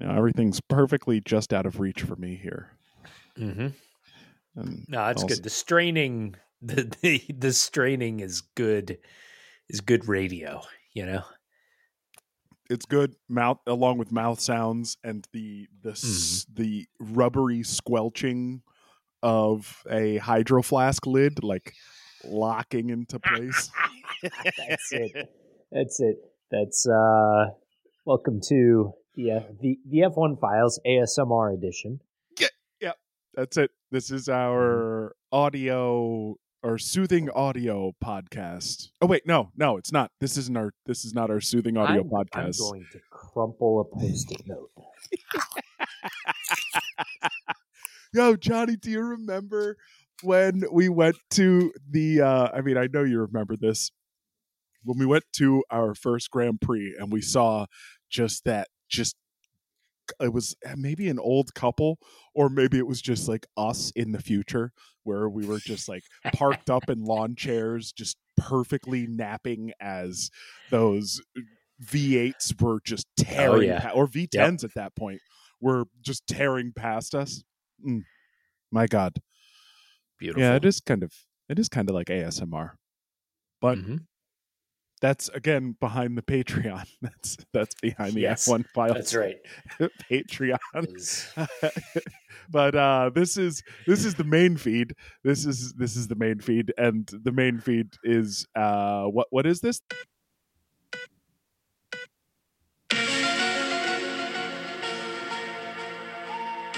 You know, everything's perfectly just out of reach for me here. Mm-hmm. And No, that's also- good. The straining, the, the the straining is good. Is good radio. You know. it's good mouth along with mouth sounds and the the s the rubbery squelching of a hydro flask lid like locking into place. That's it. That's it. That's uh welcome to the uh, the the F1 Files ASMR edition. Yeah, yeah, that's it. This is our audio or soothing audio podcast. Oh wait, no, no, it's not. This isn't our this is not our soothing audio I'm, podcast. I'm going to crumple a post-it note. Yo, Johnny, do you remember when we went to the uh I mean, I know you remember this. When we went to our first Grand Prix and we saw just that just it was maybe an old couple or maybe it was just like us in the future where we were just like parked up in lawn chairs just perfectly napping as those V8s were just tearing yeah. pa- or V10s at that point were just tearing past us. Mm. My God. Beautiful. Yeah, it is kind of it is kind of like ASMR. But Mhm. That's again behind the Patreon. That's that's behind the Yes, F1 files That's right. Patreon. But uh this is this is the main feed. This is this is the main feed and the main feed is uh what what is this?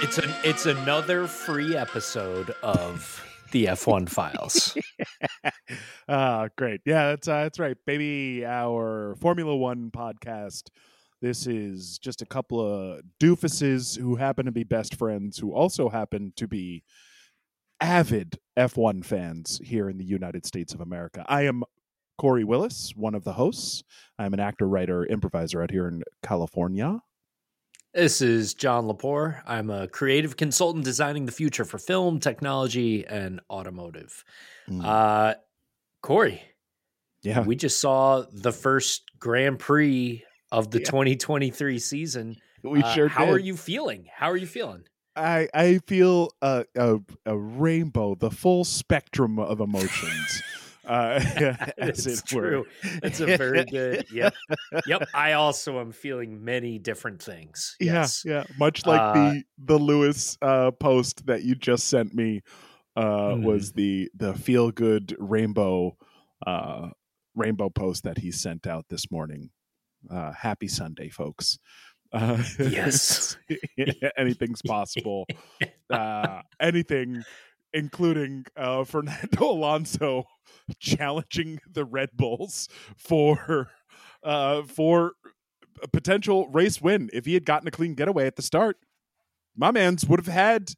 It's an it's another free episode of the F1 Files. Ah, great. Yeah, that's uh, that's right, baby. Our Formula One podcast. This is just a couple of doofuses who happen to be best friends, who also happen to be avid F1 fans here in the United States of America. I am Corey Willis, one of the hosts. I'm an actor, writer, improviser out here in California. This is John Lepore. I'm a creative consultant designing the future for film, technology, and automotive. Mm. Uh, Corey, yeah, we just saw the first Grand Prix of the Yeah. 2023 season. we Uh, sure How did. are you feeling? How are you feeling? I I feel a a, a rainbow, the full spectrum of emotions. Uh, as It's it true. It's a very good. Yep. Yep. I also am feeling many different things. Yes. Yeah, yeah. Much like Uh, the the Lewis uh, post that you just sent me uh, Mhm. was the the feel good rainbow uh, rainbow post that he sent out this morning. Uh, happy Sunday, folks. Uh, Yes. anything's possible. Uh, anything, including uh, Fernando Alonso challenging the Red Bulls for uh, for a potential race win if he had gotten a clean getaway at the start. My man's would have had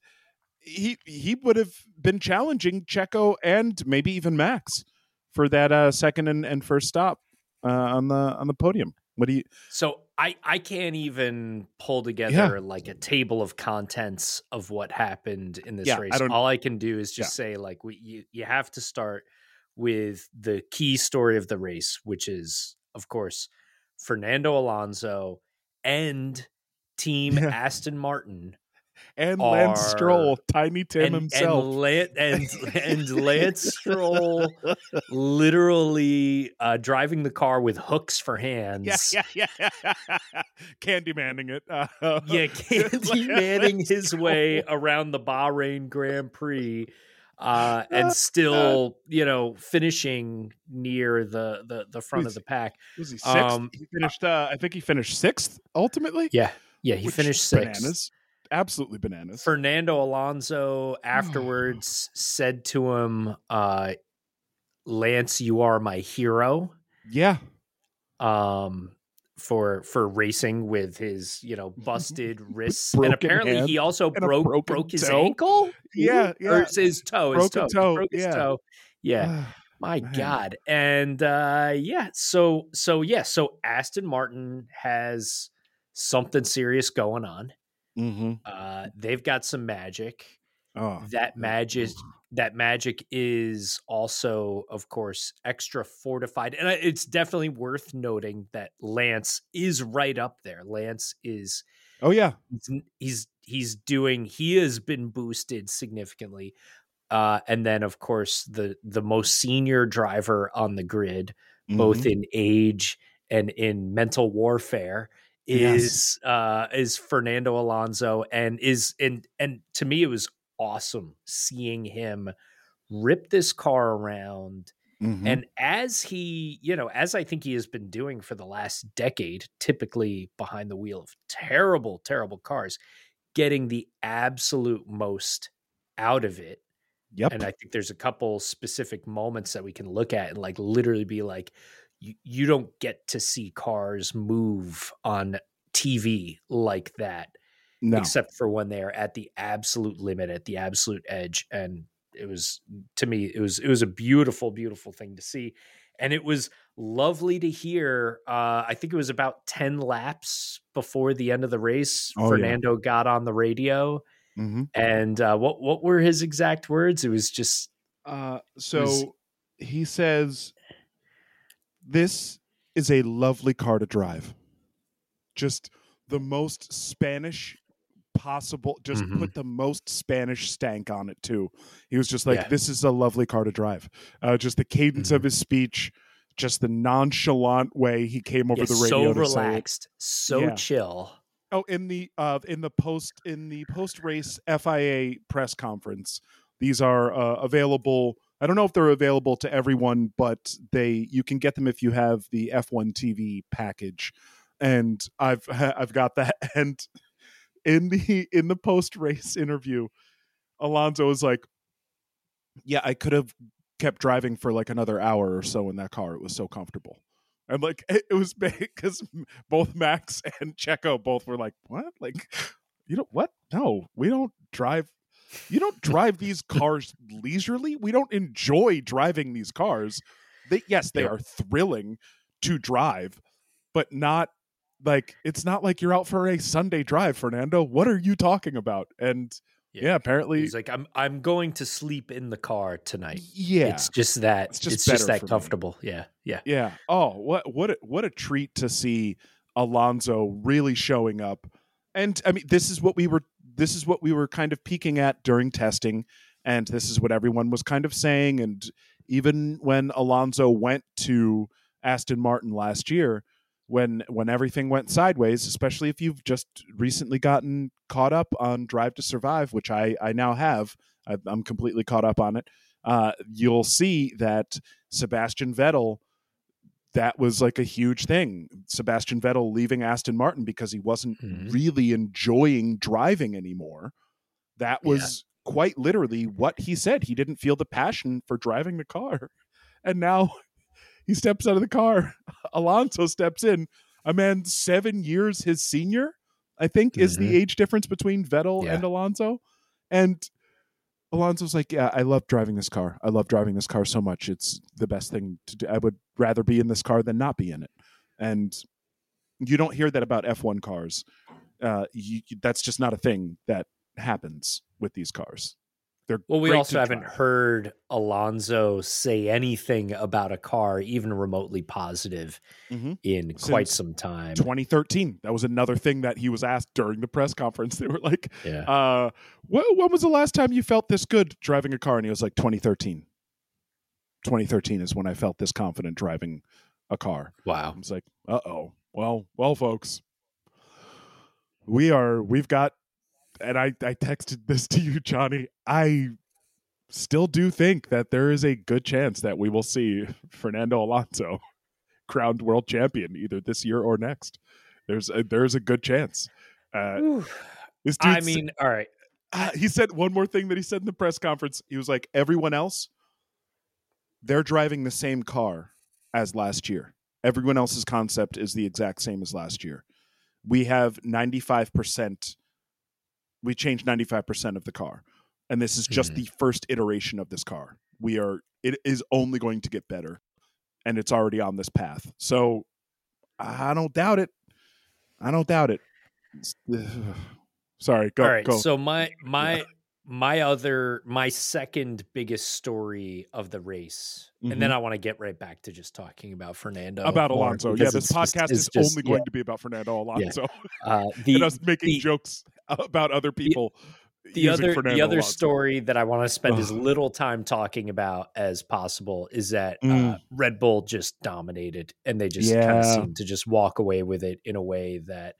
he he would have been challenging Checo and maybe even Max for that uh, second and, and first stop uh, on the on the podium. What do you? So I I can't even pull together like a table of contents of what happened in this Yeah, I race. don't- All I can do is just say like we you, you have to start with the key story of the race, which is of course Fernando Alonso and team Yeah. Aston Martin And Lance Are- Stroll, Tiny Tim and, himself. and, Lan- and and Lance Stroll literally uh, driving the car with hooks for hands. yeah, yeah, yeah. Candy manning it. Uh, yeah, Candy Manning his way around the Bahrain Grand Prix, uh, and still, you know, finishing near the the, the front of the pack. Was he sixth? Um, he finished. Uh, I think he finished sixth ultimately. Yeah, yeah, he finished sixth. Bananas. Absolutely bananas. Fernando Alonso afterwards said to him, uh, "Lance, you are my hero." yeah, um for for racing with his you know busted wrists Broken and apparently he also broke broke his toe. ankle Yeah, or his toe his toe, He toe, broke his yeah. toe yeah Ah, my man. god and uh yeah so so yeah so aston martin has something serious going on mhm. uh they've got some magic Oh, that magic that magic is also of course extra fortified and it's definitely worth noting that lance is right up there lance is Oh yeah, he's he's, he's doing he has been boosted significantly. Uh, and then of course the the most senior driver on the grid, mm-hmm. both in age and in mental warfare, is yes. uh, is Fernando Alonso, and is and and to me it was awesome seeing him rip this car around. Mm-hmm. And as he, you know, as I think he has been doing for the last decade, typically behind the wheel of terrible, terrible cars, getting the absolute most out of it. Yep. And I think there's a couple specific moments that we can look at and like literally be like, you, you don't get to see cars move on TV like that. No. Except for when they are at the absolute limit, at the absolute edge. And it was to me, it was it was a beautiful, beautiful thing to see. And it was lovely to hear. Uh, I think it was about 10 laps before the end of the race. Oh, Fernando yeah. got on the radio. Mm-hmm. And uh, what what were his exact words? It was just uh, so was, he says this is a lovely car to drive. Just the most Spanish possible. Just mm-hmm. put the most Spanish stank on it too. He was just like, yeah. "This is a lovely car to drive." Uh, just the cadence mm-hmm. of his speech, just the nonchalant way he came over yeah, the radio. So relaxed, so yeah. chill. Oh, in the uh, in the post in the post race FIA press conference, these are uh, available I don't know if they're available to everyone, but they you can get them if you have the F1 TV package. And I've I've got that and in the in the post race interview, Alonso was like, "Yeah, I could have kept driving for like another hour or so in that car. It was so comfortable." And like it, was because both Max and Checo both were like, "What? Like, you know what? No, we don't drive you don't drive these cars leisurely. We don't enjoy driving these cars. They yes, they are thrilling to drive, but not like it's not like you're out for a Sunday drive, Fernando. What are you talking about? And yeah, yeah apparently he's like, I'm I'm going to sleep in the car tonight. Yeah, it's just that it's just, it's just that comfortable. Me. Yeah, yeah, yeah. Oh, what what a, what a treat to see Alonso really showing up. And I mean, this is what we were this is what we were kind of peeking at during testing, and this is what everyone was kind of saying. And even when Alonso went to Aston Martin last year, when when everything went sideways, especially if you've just recently gotten caught up on Drive to Survive, which I I now have, I, am completely caught up on it. Uh, you'll see that Sebastian Vettel that was like a huge thing. Sebastian Vettel leaving Aston Martin because he wasn't mm-hmm. really enjoying driving anymore. That was yeah. quite literally what he said. He didn't feel the passion for driving the car. And now he steps out of the car. Alonso steps in. A man seven years his senior, I think, mm-hmm. is the mm-hmm. age difference between Vettel yeah. and Alonso. And Alonso's like, yeah, I love driving this car. I love driving this car so much. It's the best thing to do. I would rather be in this car than not be in it. And you don't hear that about F1 cars. Uh, you, that's just not a thing that happens with these cars. They're well, we also haven't heard Alonso say anything about a car, even remotely positive, mm-hmm. in Since quite some time. 2013. That was another thing that he was asked during the press conference. They were like, yeah. uh, when was the last time you felt this good driving a car? And he was like, 2013. 2013 is when I felt this confident driving a car. Wow. I was like, uh oh. Well, well, folks, we are, we've got and I, I texted this to you, Johnny. I still do think that there is a good chance that we will see Fernando Alonso crowned world champion either this year or next. There's a, there's a good chance. Uh, I mean, all right. Uh, he said one more thing that he said in the press conference. He was like, everyone else, they're driving the same car as last year. Everyone else's concept is the exact same as last year. We have 95% we changed 95% of the car and this is just mm-hmm. the first iteration of this car we are it is only going to get better and it's already on this path so i don't doubt it i don't doubt it sorry go all right go. so my my my other my second biggest story of the race mm-hmm. and then mm-hmm. i want to get right back to just talking about fernando about alonso yeah this podcast just, is just, only going to be about fernando alonso yeah. uh, the, and us making the, jokes about other people the, the other fernando the other alonso. story that i want to spend as little time talking about as possible is that uh, mm. uh, red bull just dominated and they just yeah. kind of seemed to just walk away with it in a way that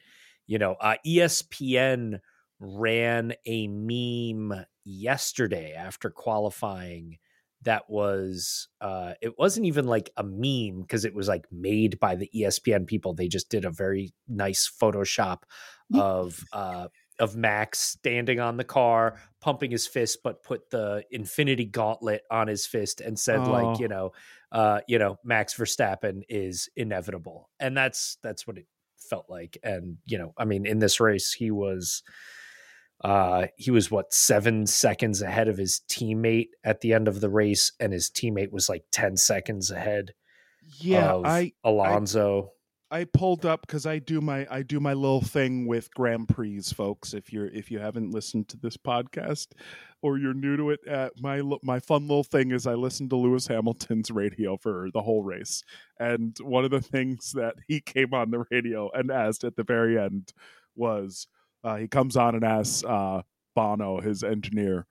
you know uh, espn ran a meme yesterday after qualifying that was uh it wasn't even like a meme because it was like made by the ESPN people. They just did a very nice photoshop of uh of Max standing on the car pumping his fist but put the infinity gauntlet on his fist and said oh. like you know uh you know Max Verstappen is inevitable. And that's that's what it felt like. And you know I mean in this race he was uh, he was what seven seconds ahead of his teammate at the end of the race, and his teammate was like ten seconds ahead. Yeah, I Alonso. I, I pulled up because I do my I do my little thing with Grand Prix, folks. If you're if you haven't listened to this podcast or you're new to it, uh, my my fun little thing is I listen to Lewis Hamilton's radio for the whole race, and one of the things that he came on the radio and asked at the very end was uh, he comes on and asks uh, Bono, his engineer,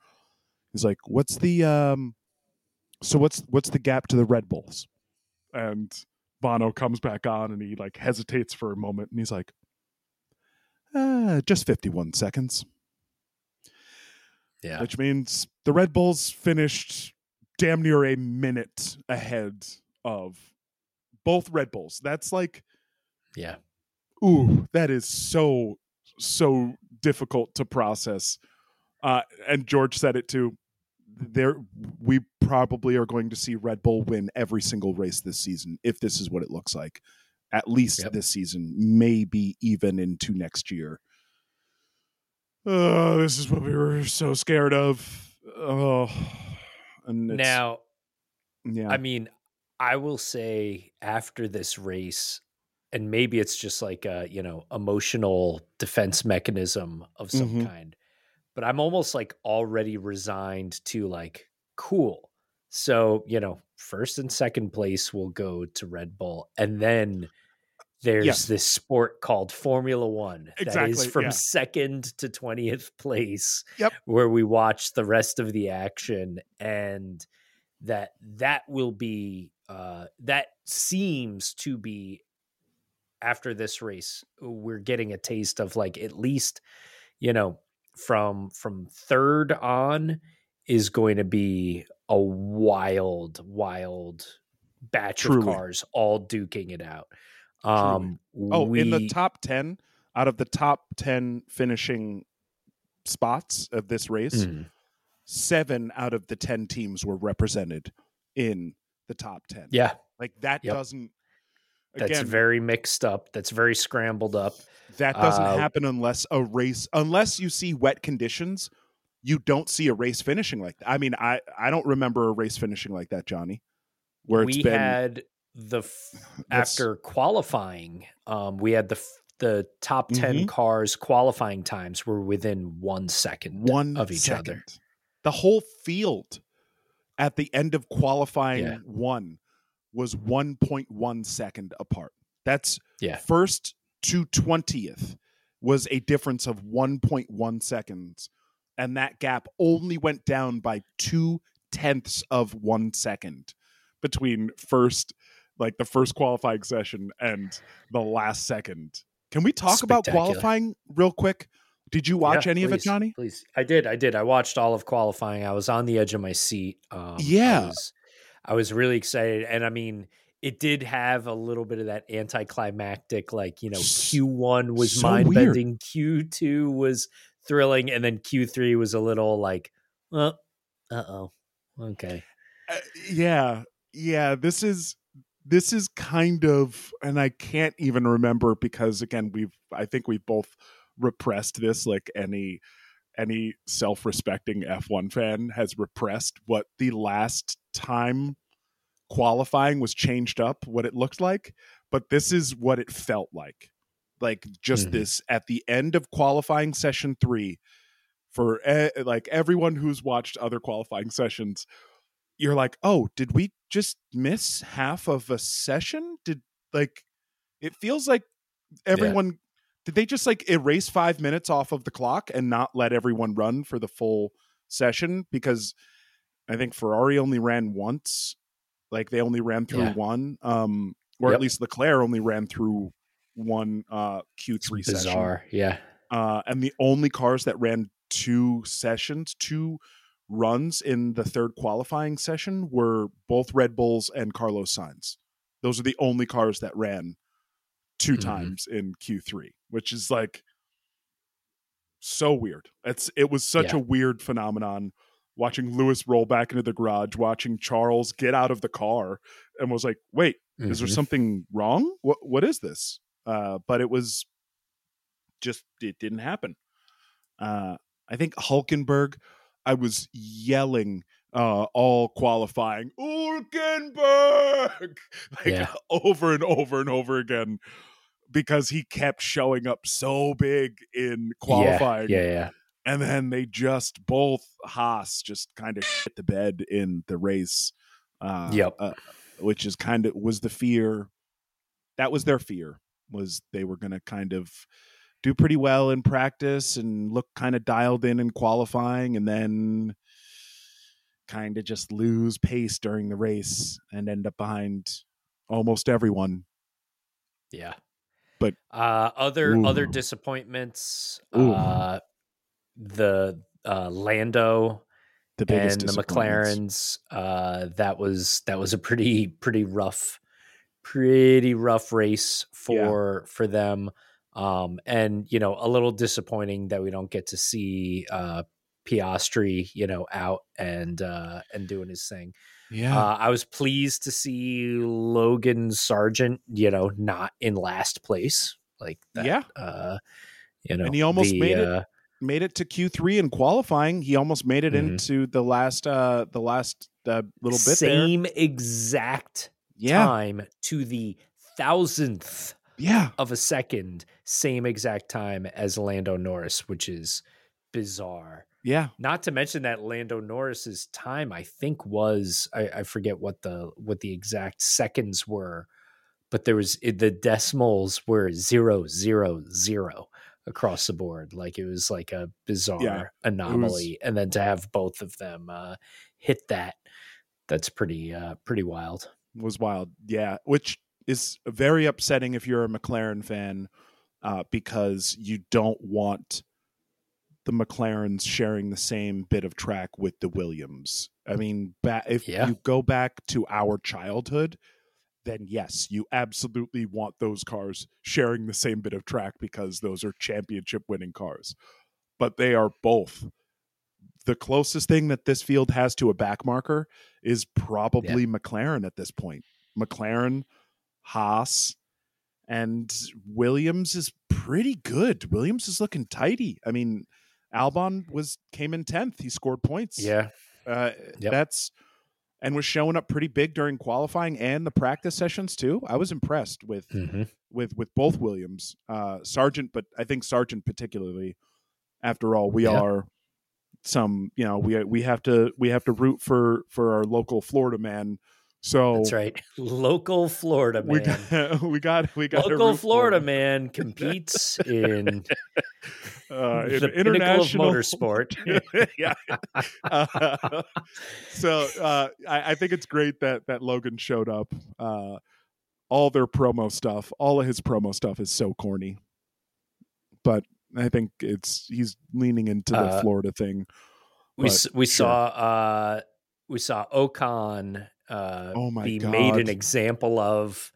he's like, "What's the um, so what's what's the gap to the Red Bulls?" And Bono comes back on and he like hesitates for a moment and he's like, uh, "Just fifty-one seconds." Yeah, which means the Red Bulls finished damn near a minute ahead of both Red Bulls. That's like, yeah, ooh, that is so so difficult to process. Uh, and George said it too. There, we probably are going to see Red Bull win every single race this season if this is what it looks like. At least yep. this season, maybe even into next year. Oh, this is what we were so scared of. Oh, and now, yeah. I mean, I will say after this race, and maybe it's just like a you know emotional defense mechanism of some mm-hmm. kind but i'm almost like already resigned to like cool so you know first and second place will go to red bull and then there's this sport called formula one exactly, that is from yeah. second to 20th place yep. where we watch the rest of the action and that that will be uh, that seems to be after this race, we're getting a taste of like at least, you know, from from third on is going to be a wild, wild batch Truly. of cars all duking it out. Um, oh, we, in the top ten, out of the top ten finishing spots of this race, mm. seven out of the ten teams were represented in the top ten. Yeah, like that yep. doesn't that's Again, very mixed up. That's very scrambled up. That doesn't uh, happen unless a race, unless you see wet conditions. You don't see a race finishing like that. I mean, I I don't remember a race finishing like that, Johnny. Where we been, had the after qualifying, um, we had the the top 10 mm-hmm. cars qualifying times were within one second one of each second. other. The whole field at the end of qualifying yeah. one was 1.1 second apart. That's yeah. first to 20th was a difference of 1.1 seconds. And that gap only went down by two tenths of one second between first, like the first qualifying session and the last second. Can we talk about qualifying real quick? Did you watch yeah, any please, of it, Johnny? Please, I did. I did. I watched all of qualifying. I was on the edge of my seat. Um, yeah, I was, I was really excited. And I mean, it did have a little bit of that anticlimactic, like, you know, Q1 was so mind bending, Q2 was thrilling, and then Q3 was a little like, uh oh. Okay. Uh, yeah. Yeah. This is this is kind of and i can't even remember because again we've i think we've both repressed this like any any self-respecting F1 fan has repressed what the last time qualifying was changed up what it looked like, but this is what it felt like. Like just mm-hmm. this at the end of qualifying session 3, for e- like everyone who's watched other qualifying sessions. You're like, oh, did we just miss half of a session? Did like it feels like everyone did they just like erase five minutes off of the clock and not let everyone run for the full session because I think Ferrari only ran once, like they only ran through Yeah. one, um, or Yep. at least Leclerc only ran through one uh, Q3 session. Bizarre. Yeah. Uh, and the only cars that ran two sessions, two runs in the third qualifying session were both Red Bulls and Carlos Sainz. Those are the only cars that ran 2 Mhm. times in Q3, which is like so weird. It's it was such Yeah. a weird phenomenon watching Lewis roll back into the garage, watching Charles get out of the car and was like, "Wait, is there Mhm. something wrong? What what is this?" Uh, but it was just it didn't happen. Uh, I think Hulkenberg, I was yelling uh, all qualifying Hulkenberg like Yeah. over and over and over again because he kept showing up so big in qualifying Yeah. Yeah. and then they just both Haas just kind of hit the bed in the race. Uh, Yep. uh, which is kind of was the fear. That was their fear was they were going to kind of do pretty well in practice and look kind of dialed in in qualifying, and then kind of just lose pace during the race and end up behind almost everyone. Yeah. But- uh other Ooh. other disappointments Ooh. uh the uh Lando The and the. McLarens uh that was that was a pretty pretty rough pretty rough race for for them um and you know a little disappointing that we don't get to see uh Piastri you know out and uh and doing his thing Yeah, uh, I was pleased to see Logan Sargeant, you know, not in last place. Like that, yeah. uh, you know, And he almost the, made it uh, made it to Q3 in qualifying. He almost made it Mhm. into the last uh the last uh, little bit there. same exact Yeah. time to the thousandth Yeah. of a second, same exact time as Lando Norris, which is bizarre. Yeah. Not to mention that Lando Norris's time, I think, was I, I forget what the what the exact seconds were, but there was the decimals were zero zero zero across the board. Like it was like a bizarre anomaly, and then to have both of them uh, hit that, that's pretty uh, pretty wild. was wild. Yeah, which is very upsetting if you're a McLaren fan, uh, because you don't want the McLarens sharing the same bit of track with the Williams. I mean, ba- if Yeah. you go back to our childhood, then yes, you absolutely want those cars sharing the same bit of track because those are championship winning cars. But they are both. The closest thing that this field has to a back marker is probably McLaren at this point. McLaren, Haas, and Williams is pretty good. Williams is looking tidy. I mean, Albon was came in tenth. He scored points. Yeah, uh, Yep. that's and was showing up pretty big during qualifying and the practice sessions too. I was impressed with Mhm. with with both Williams, uh, Sargeant, but I think Sargeant particularly. After all, we Yeah. are some you know we we have to we have to root for for our local Florida man. So that's right. Local Florida we man. got we got we got Local Florida man competes in uh, in the international motorsport. yeah. Uh, so uh, I, I think it's great that that Logan showed up. Uh, all their promo stuff, all of his promo stuff is so corny, but I think it's he's leaning into the Uh, Florida thing. we we sure. saw uh we saw Ocon uh Oh my be made an example of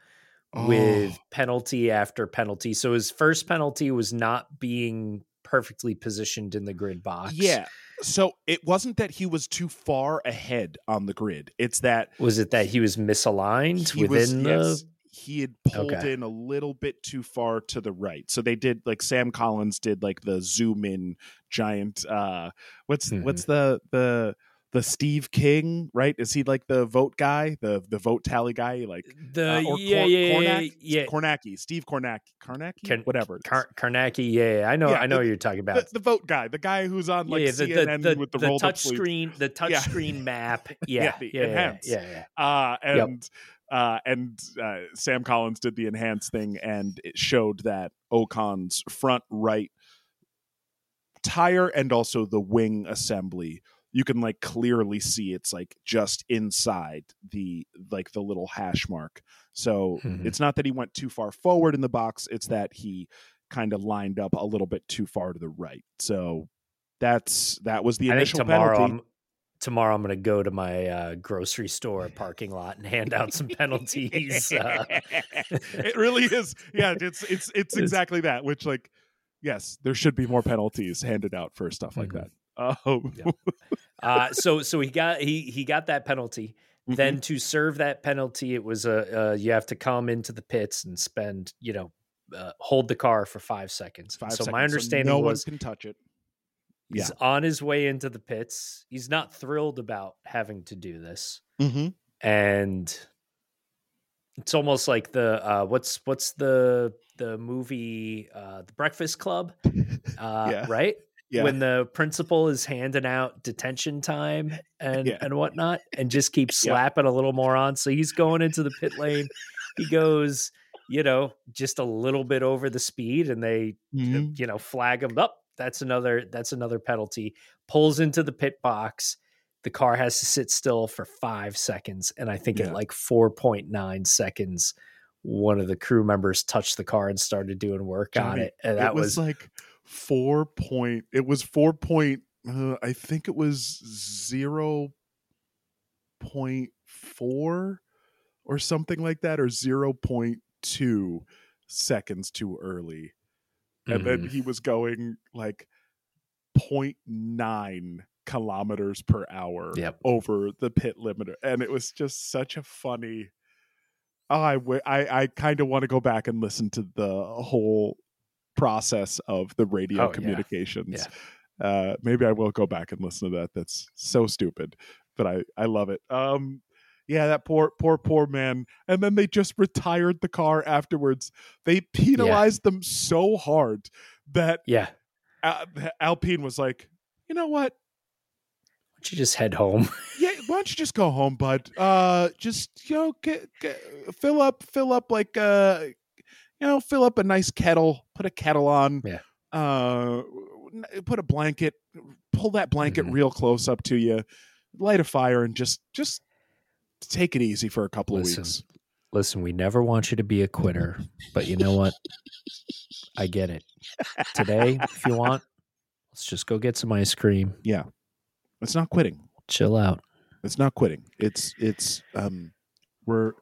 with Oh. penalty after penalty. So his first penalty was not being perfectly positioned in the grid box. Yeah. So it wasn't that he was too far ahead on the grid. It's that Was it that he was misaligned he was within the yes, he had pulled Okay. in a little bit too far to the right. So they did like Sam Collins did like the zoom in giant uh what's Mhm. what's the the the Steve King, right? Is he like the vote guy, the the vote tally guy, like The uh, or yeah, Cor- yeah, yeah, Cornack? yeah. Kornacki, Steve Kornacki, Kornacki, Ken- whatever. Kar- yeah, yeah, I know, Yeah, I know the- what you're talking about. the, the vote guy, the guy who's on like yeah, the, CNN the, the, with the, the touch screen, the touch Yeah. screen map. Yeah, yeah, the yeah, yeah, enhance. yeah, yeah. uh, Yep. and uh, and uh, Sam Collins did the enhance thing, and it showed that Ocon's front right tire and also the wing assembly. You can like clearly see it's like just inside the like the little hash mark. So Mhm. it's not that he went too far forward in the box; it's that he kind of lined up a little bit too far to the right. So that's that was the initial tomorrow, penalty. I'm, tomorrow I'm going to go to my uh, grocery store parking lot and hand out some penalties. uh, it really is. Yeah, it's it's it's exactly that. Which like, yes, there should be more penalties handed out for stuff like Mhm. that. Um, Yeah. Uh, so so he got he he got that penalty. mhm. Then to serve that penalty, it was a uh, you have to come into the pits and spend you know uh, hold the car for five seconds. five so seconds, my understanding no was one can touch it. he's on his way into the pits. He's not thrilled about having to do this, Mm-hmm. and it's almost like the uh, what's what's the the movie uh, The Breakfast Club, uh, Yeah. right? Yeah. When the principal is handing out detention time and Yeah. and whatnot, and just keeps slapping a little more on. So he's going into the pit lane. He goes, you know, just a little bit over the speed, and they Mhm. you know flag him up that's another that's another penalty pulls into the pit box the car has to sit still for five seconds and i think Yeah. at like 4.9 seconds one of the crew members touched the car and started doing work on it and that it was, like four point. It was four point. Uh, I think it was zero point four or something like that, or zero point two seconds too early. and then Mhm. he was going like 0.9 kilometers per hour Yep. over the pit limiter and it was just such a funny oh, i w- i, I kind of want to go back and listen to the whole process of the radio Oh, yeah. communications. Uh maybe i will go back and listen to that. That's so stupid but i i love it. Um yeah that poor poor poor man. And then they just retired the car afterwards. They penalized them so hard that yeah. Al- alpine was like you know what? Why don't you just head home? Yeah why don't you just go home bud? Uh just you know get, get fill up fill up like uh you know fill up a nice kettle put a kettle on Yeah. uh put a blanket pull that blanket Mhm. real close up to you light a fire and just just take it easy for a couple Listen. of weeks. listen we never want you to be a quitter but you know what? I get it. Today if you want let's just go get some ice cream. Yeah, it's not quitting. Chill out. It's not quitting. It's it's um we're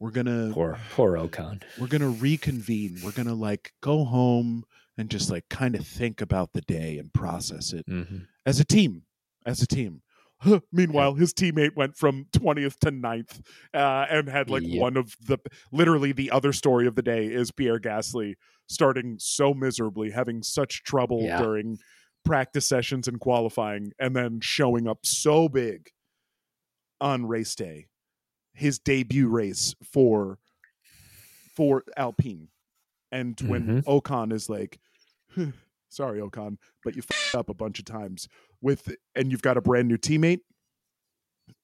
we're gonna poor poor ocon we're gonna reconvene we're gonna like go home and just like kind of think about the day and process it mm-hmm. as a team as a team meanwhile his teammate went from 20th to 9th uh, and had like Yep. one of the literally the other story of the day is pierre gasly starting so miserably having such trouble Yeah. during practice sessions and qualifying and then showing up so big on race day his debut race for for alpine. And when ocon is like sorry ocon but you f- up a bunch of times with and you've got a brand new teammate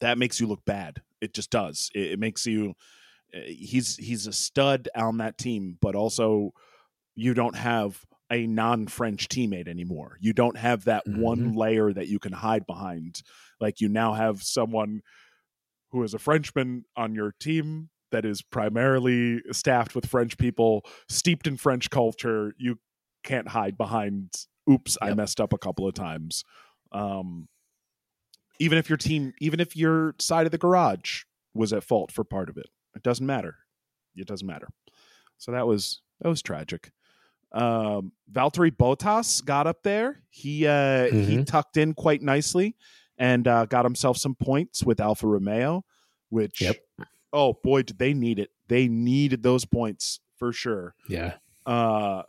that makes you look bad. It just does. It, it makes you uh, he's he's a stud on that team but also you don't have a non-french teammate anymore. You don't have that one layer that you can hide behind. Like you now have someone who is a frenchman on your team that is primarily staffed with french people steeped in french culture you can't hide behind oops i messed up a couple of times. Um even if your team even if your side of the garage was at fault for part of it it doesn't matter. It doesn't matter. So that was that was tragic. Um valtteri bottas got up there. He uh he Mhm. tucked in quite nicely and uh got himself some points with alfa romeo which Yep. oh boy did they need it they needed those points for sure Yeah. uh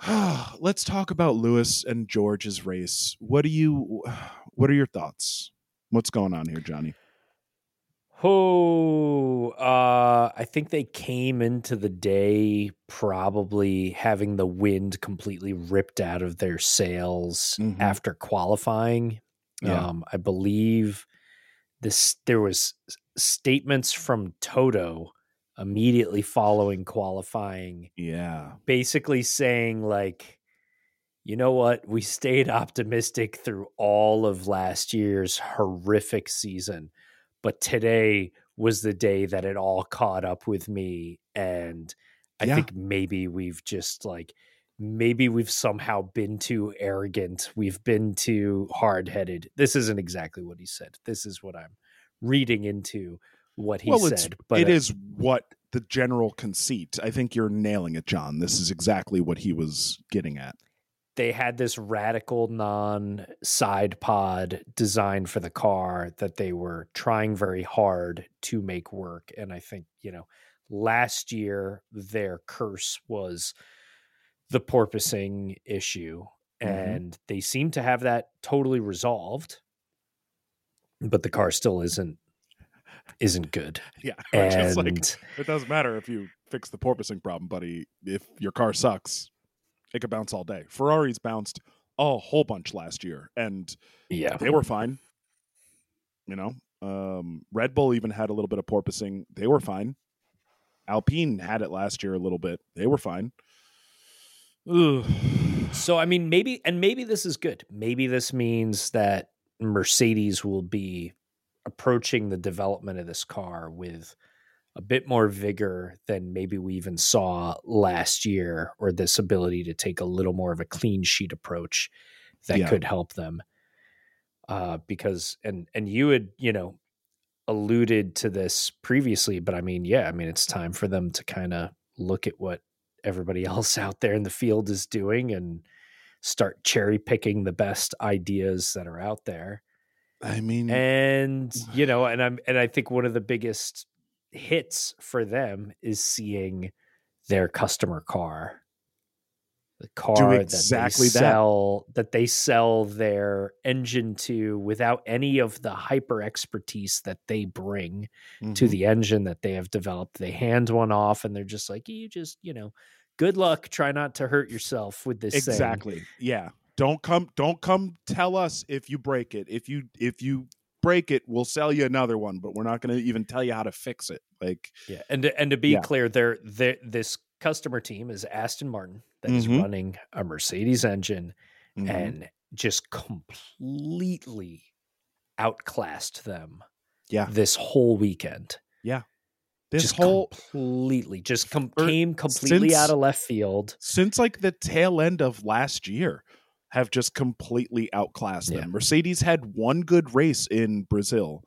let's talk about Lewis and George's race. What do you what are your thoughts? What's going on here, Johnny? Oh, uh, I think they came into the day probably having the wind completely ripped out of their sails Mhm. after qualifying. Yeah. Um, I believe this there was statements from Toto immediately following qualifying Yeah. basically saying like you know what we stayed optimistic through all of last year's horrific season but today was the day that it all caught up with me and i Yeah. think maybe we've just like maybe we've somehow been too arrogant we've been too hard-headed this isn't exactly what he said this is what i'm reading into what he well, said but it uh, is what the general conceit. I think you're nailing it, John. This is exactly what he was getting at. they had this radical non side pod design for the car that they were trying very hard to make work. And I think, you know, last year their curse was the porpoising issue. Mhm. And they seem to have that totally resolved. But the car still isn't isn't good. Yeah, we're like it doesn't matter if you fix the porpoising problem, buddy. If your car sucks, it could bounce all day. Ferrari's bounced a whole bunch last year, and yeah. they were fine. You know, um, Red Bull even had a little bit of porpoising. They were fine. Alpine had it last year a little bit. They were fine. Ugh. So I mean, maybe and maybe this is good. Maybe this means that Mercedes will be approaching the development of this car with a bit more vigor than maybe we even saw last year, or this ability to take a little more of a clean sheet approach that Yeah. could help them. Uh, because and and you had you know alluded to this previously, but I mean, yeah, I mean, it's time for them to kind of look at what everybody else out there in the field is doing and start cherry picking the best ideas that are out there. I mean, And you know, and I'm and I think one of the biggest hits for them is seeing their customer car. The car exactly that that. they sell that they sell their engine to without any of the hyper expertise that they bring to mhm. the engine that they have developed. They hand one off and they're just like, you just, you know, good luck. Try not to hurt yourself with this thing." exactly yeah don't come don't come tell us if you break it if you if you break it we'll sell you another one but we're not going to even tell you how to fix it like Yeah, and to, and to be Yeah. clear, they're, they this customer team is Aston Martin that is Mhm. running a Mercedes engine mhm. and just completely outclassed them. Yeah. this whole weekend, Yeah. this just whole completely just com- came completely since- out of left field. since like the tail end of last year have just completely outclassed them mercedes had one good race in brazil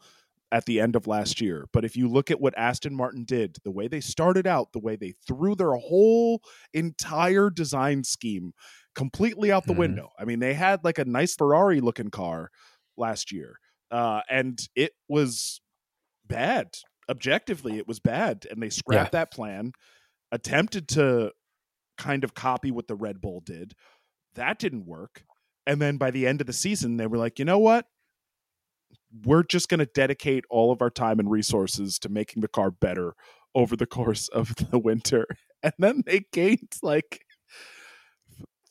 at the end of last year. But if you look at what aston martin did the way they started out the way they threw their whole entire design scheme completely out the Mhm. window. I mean they had like a nice ferrari looking car last year uh, and it was bad. Objectively it was bad and they scrapped that plan attempted to kind of copy what the red bull did. That didn't work and then by the end of the season they were like you know what we're just going to dedicate all of our time and resources to making the car better over the course of the winter and then they gained like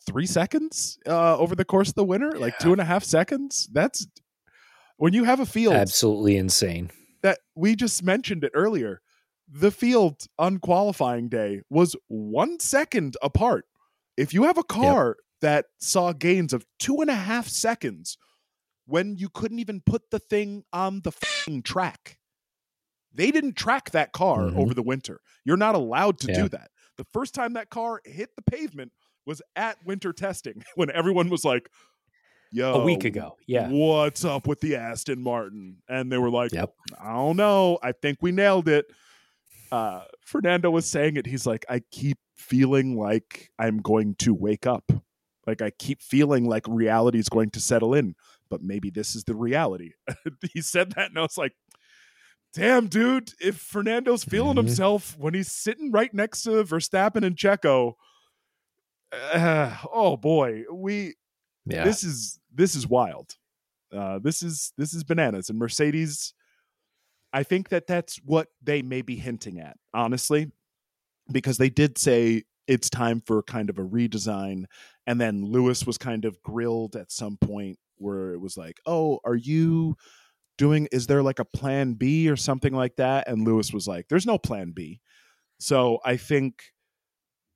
three seconds uh, over the course of the winter like two and a half seconds that's when you have a field Absolutely insane. that we just mentioned it earlier. The field on qualifying day was one second apart. If you have a car that saw gains of two and a half seconds when you couldn't even put the thing on the fing track, they didn't track that car Mhm. over the winter. You're not allowed to Yeah. do that. The first time that car hit the pavement was at winter testing when everyone was like, Yo, a week ago. Yeah. what's up with the Aston Martin? And they were like, Yep. I don't know. I think we nailed it. Uh, Fernando was saying it. He's like, I keep feeling like I'm going to wake up. Like I keep feeling like reality is going to settle in, but maybe this is the reality. he said that, and I was like, damn, dude, if Fernando's feeling Mhm. himself when he's sitting right next to Verstappen and Checo, uh, oh boy, we Yeah. this is this is wild. Uh, this is this is bananas, and Mercedes. I think that that's what they may be hinting at, honestly, because they did say it's time for kind of a redesign, and then Lewis was kind of grilled at some point where it was like, "Oh, are you doing? Is there like a plan B or something like that?" And Lewis was like, "There's no plan B." So I think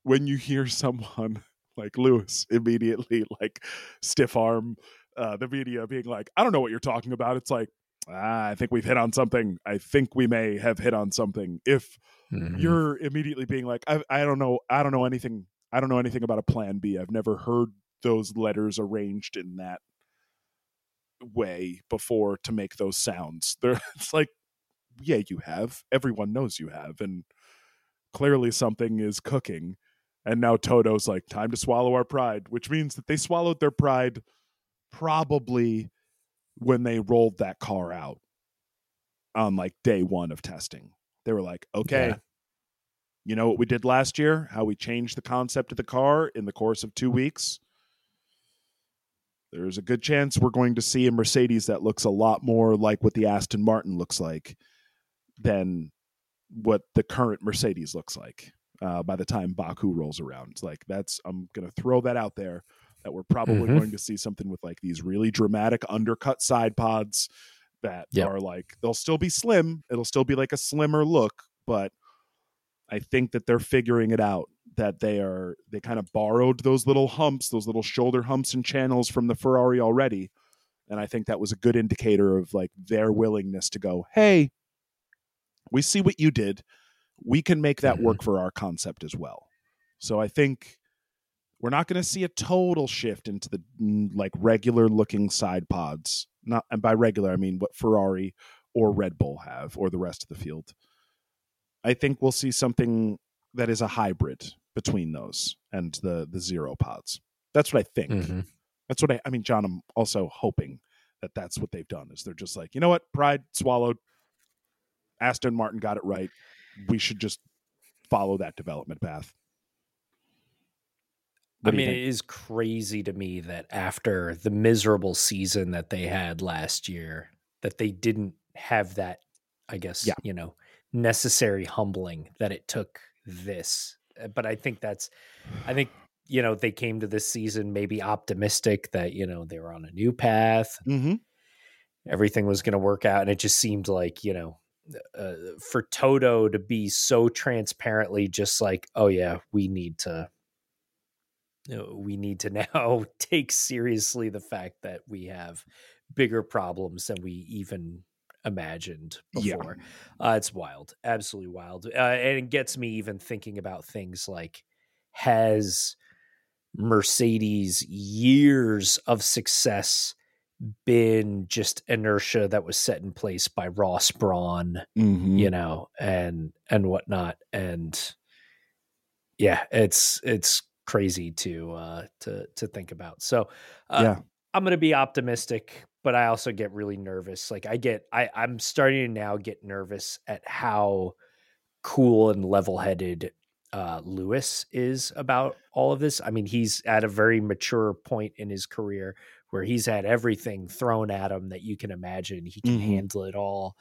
when you hear someone like Lewis immediately like stiff arm uh, the media being like, I don't know what you're talking about. It's like, ah, I think we've hit on something. I think we may have hit on something. If mm-hmm. you're immediately being like, I, I don't know, I don't know anything. I don't know anything about a plan B. I've never heard those letters arranged in that way before to make those sounds. There, it's like, yeah, you have. Everyone knows you have, and clearly something is cooking. And now Toto's like, time to swallow our pride, which means that they swallowed their pride probably when they rolled that car out on like day one of testing. They were like, okay, yeah. you know what we did last year? How we changed the concept of the car in the course of two weeks? There's a good chance we're going to see a Mercedes that looks a lot more like what the Aston Martin looks like than what the current Mercedes looks like uh, by the time Baku rolls around. Like that's I'm gonna throw that out there that we're probably mm-hmm. going to see something with like these really dramatic undercut side pods that yep. are like they'll still be slim. It'll still be like a slimmer look, but I think that they're figuring it out that they are they kind of borrowed those little humps, those little shoulder humps and channels from the Ferrari already. And I think that was a good indicator of like their willingness to go, "Hey, we see what you did we can make that mm-hmm. work for our concept as well. So I think we're not going to see a total shift into the like regular looking side pods. Not and by regular I mean what Ferrari or Red Bull have or the rest of the field. I think we'll see something that is a hybrid between those and the the zero pods. That's what I think. Mm-hmm. That's what I I mean John I'm also hoping that that's what they've done is they're just like, "You know what? Pride swallowed. Aston Martin got it right we should just follow that development path. What I mean, it is crazy to me that after the miserable season that they had last year, that they didn't have that, I guess, yeah. you know, necessary humbling that it took this. Uh, but I think that's, I think, you know, they came to this season maybe optimistic that, you know, they were on a new path. Mm-hmm. Everything was going to work out. And it just seemed like, you know, uh, for Toto to be so transparently just like, oh yeah, we need to we need to now take seriously the fact that we have bigger problems than we even imagined before. Yeah. Uh, it's wild, absolutely wild, uh, and it gets me even thinking about things like has Mercedes years of success been just inertia that was set in place by Ross Brawn, mm-hmm. you know, and and whatnot. And yeah, it's it's crazy to uh to to think about. So uh, yeah. I'm gonna be optimistic, but I also get really nervous. Like I get I, I'm starting to now get nervous at how cool and level headed uh, Lewis is about all of this. I mean, he's at a very mature point in his career where he's had everything thrown at him that you can imagine. He can mm-hmm. handle it all.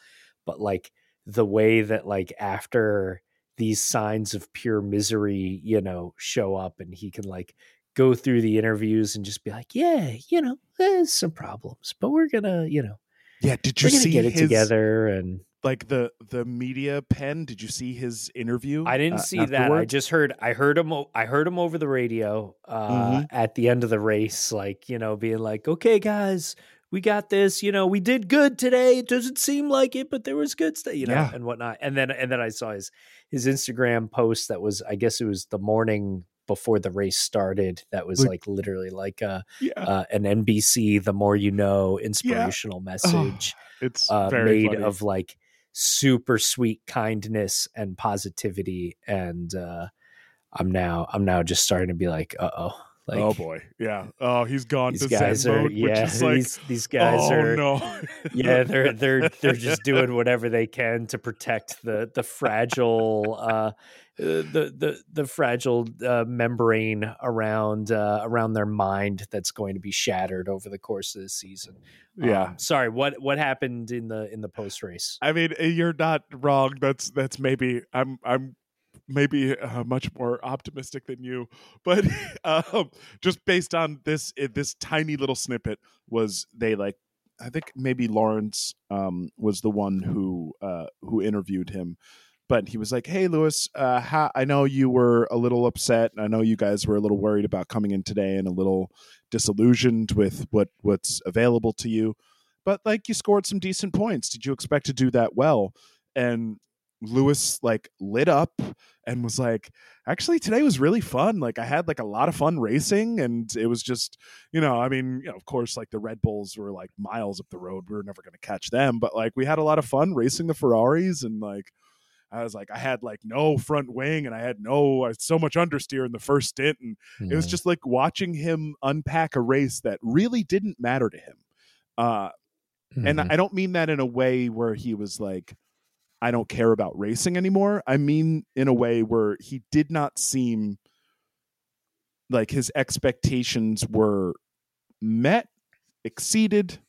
But like the way that like after these signs of pure misery, you know, show up and he can like go through the interviews and just be like, yeah, you know, there's some problems, but we're gonna, you know, yeah. Did you see get it his, together and like the the media pen did you see his interview i didn't uh, see that i just heard i heard him i heard him over the radio uh, mm-hmm. at the end of the race like you know being like okay guys we got this you know we did good today it doesn't seem like it but there was good stuff you know yeah. and whatnot and then and then i saw his his instagram post that was i guess it was the morning before the race started that was like, literally like a yeah. uh, an NBC the more you know inspirational yeah. message oh, it's uh, made funny. of like super sweet kindness and positivity and uh i'm now i'm now just starting to be like uh-oh Like, oh boy, yeah. Oh, he's gone these to guys Zen are mode, yeah. which is like, these these guys oh are no, yeah. They're they're they're just doing whatever they can to protect the the fragile uh the the the fragile uh, membrane around uh, around their mind that's going to be shattered over the course of the season. yeah. Um, sorry, what what happened in the in the post race? I mean, eh, you're not wrong. That's that's maybe I'm I'm maybe uh, much more optimistic than you, but um, just based on this eh, this tiny little snippet was they like I think maybe Lawrence um, was the one who uh, who interviewed him. But he was like, "Hey, Lewis, uh, I know you were a little upset. I know you guys were a little worried about coming in today and a little disillusioned with what what's available to you. But like, you scored some decent points. Did you expect to do that well?" And Lewis like lit up and was like, actually today was really fun. Like I had like a lot of fun racing and it was just, you know, I mean, you know, of course like the Red Bulls were like miles up the road. We were never going to catch them, but like we had a lot of fun racing the Ferraris and like I was like I had like no front wing and I had no I had so much understeer in the first stint and it was just like watching him unpack a race that really didn't matter to him. Uh and Mhm. I don't mean that in a way where he was like, I don't care about racing anymore. I mean in a way where he did not seem like his expectations were met, exceeded,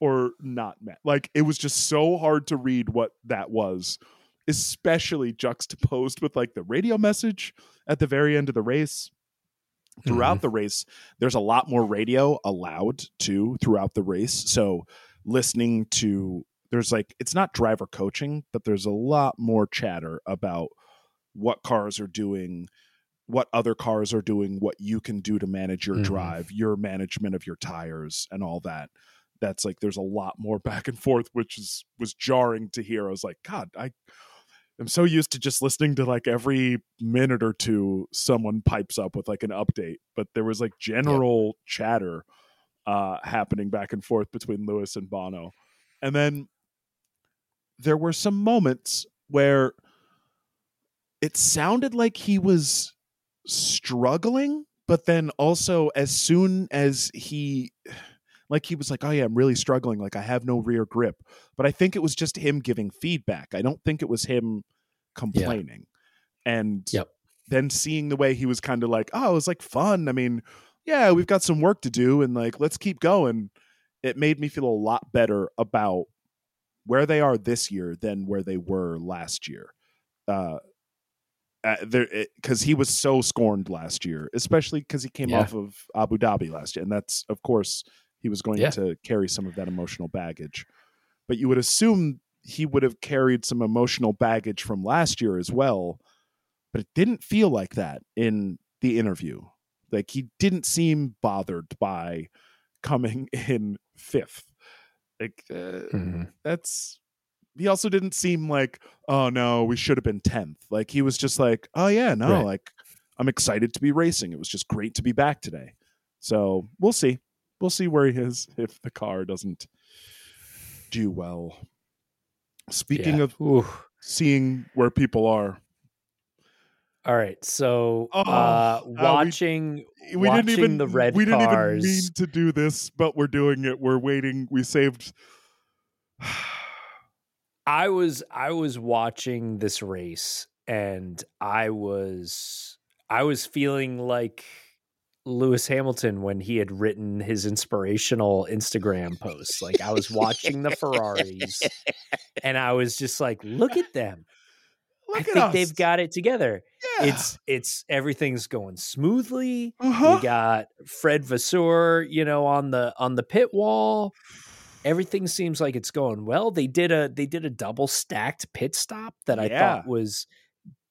or not met. Like it was just so hard to read what that was, especially juxtaposed with like the radio message at the very end of the race. Throughout mm-hmm. the race, there's a lot more radio allowed too throughout the race. So listening to there's like it's not driver coaching, but there's a lot more chatter about what cars are doing, what other cars are doing, what you can do to manage your Mhm. drive, your management of your tires and all that. That's like there's a lot more back and forth, which is was jarring to hear. I was like, God, I am so used to just listening to like every minute or two someone pipes up with like an update, but there was like general chatter uh happening back and forth between Lewis and Bono. And then there were some moments where it sounded like he was struggling, but then also as soon as he like he was like, "Oh yeah, I'm really struggling. Like I have no rear grip." But I think it was just him giving feedback. I don't think it was him complaining. And Yep. then seeing the way he was kind of like, "Oh, it was like fun. I mean, yeah, we've got some work to do and like let's keep going." It made me feel a lot better about where they are this year than where they were last year. Uh uh, there because he was so scorned last year, especially because he came Yeah. off of Abu Dhabi last year, and that's of course he was going Yeah. to carry some of that emotional baggage. But you would assume he would have carried some emotional baggage from last year as well. But it didn't feel like that in the interview. Like he didn't seem bothered by coming in fifth. Like uh, Mhm. that's he also didn't seem like oh no we should have been 10th like he was just like oh yeah no Right. like i'm excited to be racing it was just great to be back today so we'll see we'll see where he is if the car doesn't do well speaking Yeah. of Ooh. seeing where people are All right, so Oh, uh, we- watching we watching didn't even the red we didn't cars. even mean to do this but we're doing it we're waiting we saved I was I was watching this race and I was I was feeling like Lewis Hamilton when he had written his inspirational Instagram post. Like I was watching the Ferraris and I was just like, look at them. Look I think us. they've got it together. yeah. It's it's everything's going smoothly. uh-huh. We got Fred Vasseur, you know, on the on the pit wall. Everything seems like it's going well. They did a they did a double stacked pit stop that I Yeah. thought was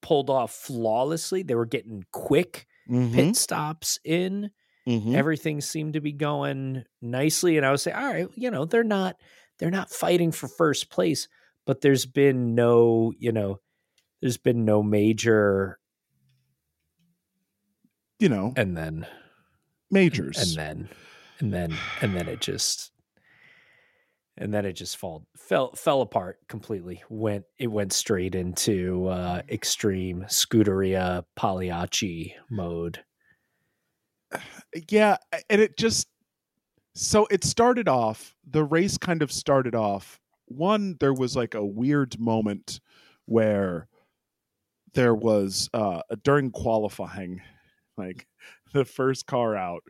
pulled off flawlessly. They were getting quick Mhm, pit stops in. mhm. Everything seemed to be going nicely, and I was saying, all right, you know, they're not they're not fighting for first place, but there's been no, you know, there's been no major, you know and then majors and then and then and then it just and then it just fall fell fell apart completely went it went straight into uh extreme scuderia pagliacci mode yeah, and it just so it started off. The race kind of started off. One, there was like a weird moment where there was uh during qualifying, like the first car out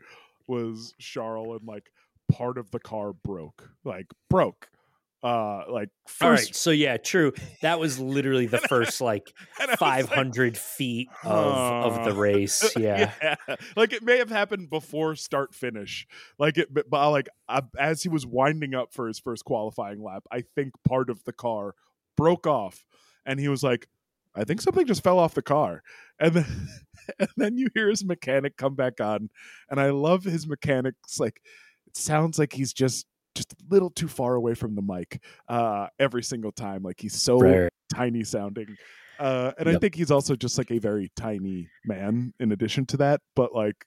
was Charles and like part of the car broke, like broke uh like first All right, so yeah, true. That was literally the first like and I was five like, feet of of the race. Yeah. yeah. like it may have happened before start finish like it but, but like uh, as he was winding up for his first qualifying lap i think part of the car broke off and he was like i think something just fell off the car and then and then you hear his mechanic come back on and i love his mechanics like it sounds like he's just just a little too far away from the mic uh every single time like he's so Right. tiny sounding. Uh, and I think he's also just like a very tiny man in addition to that. But like,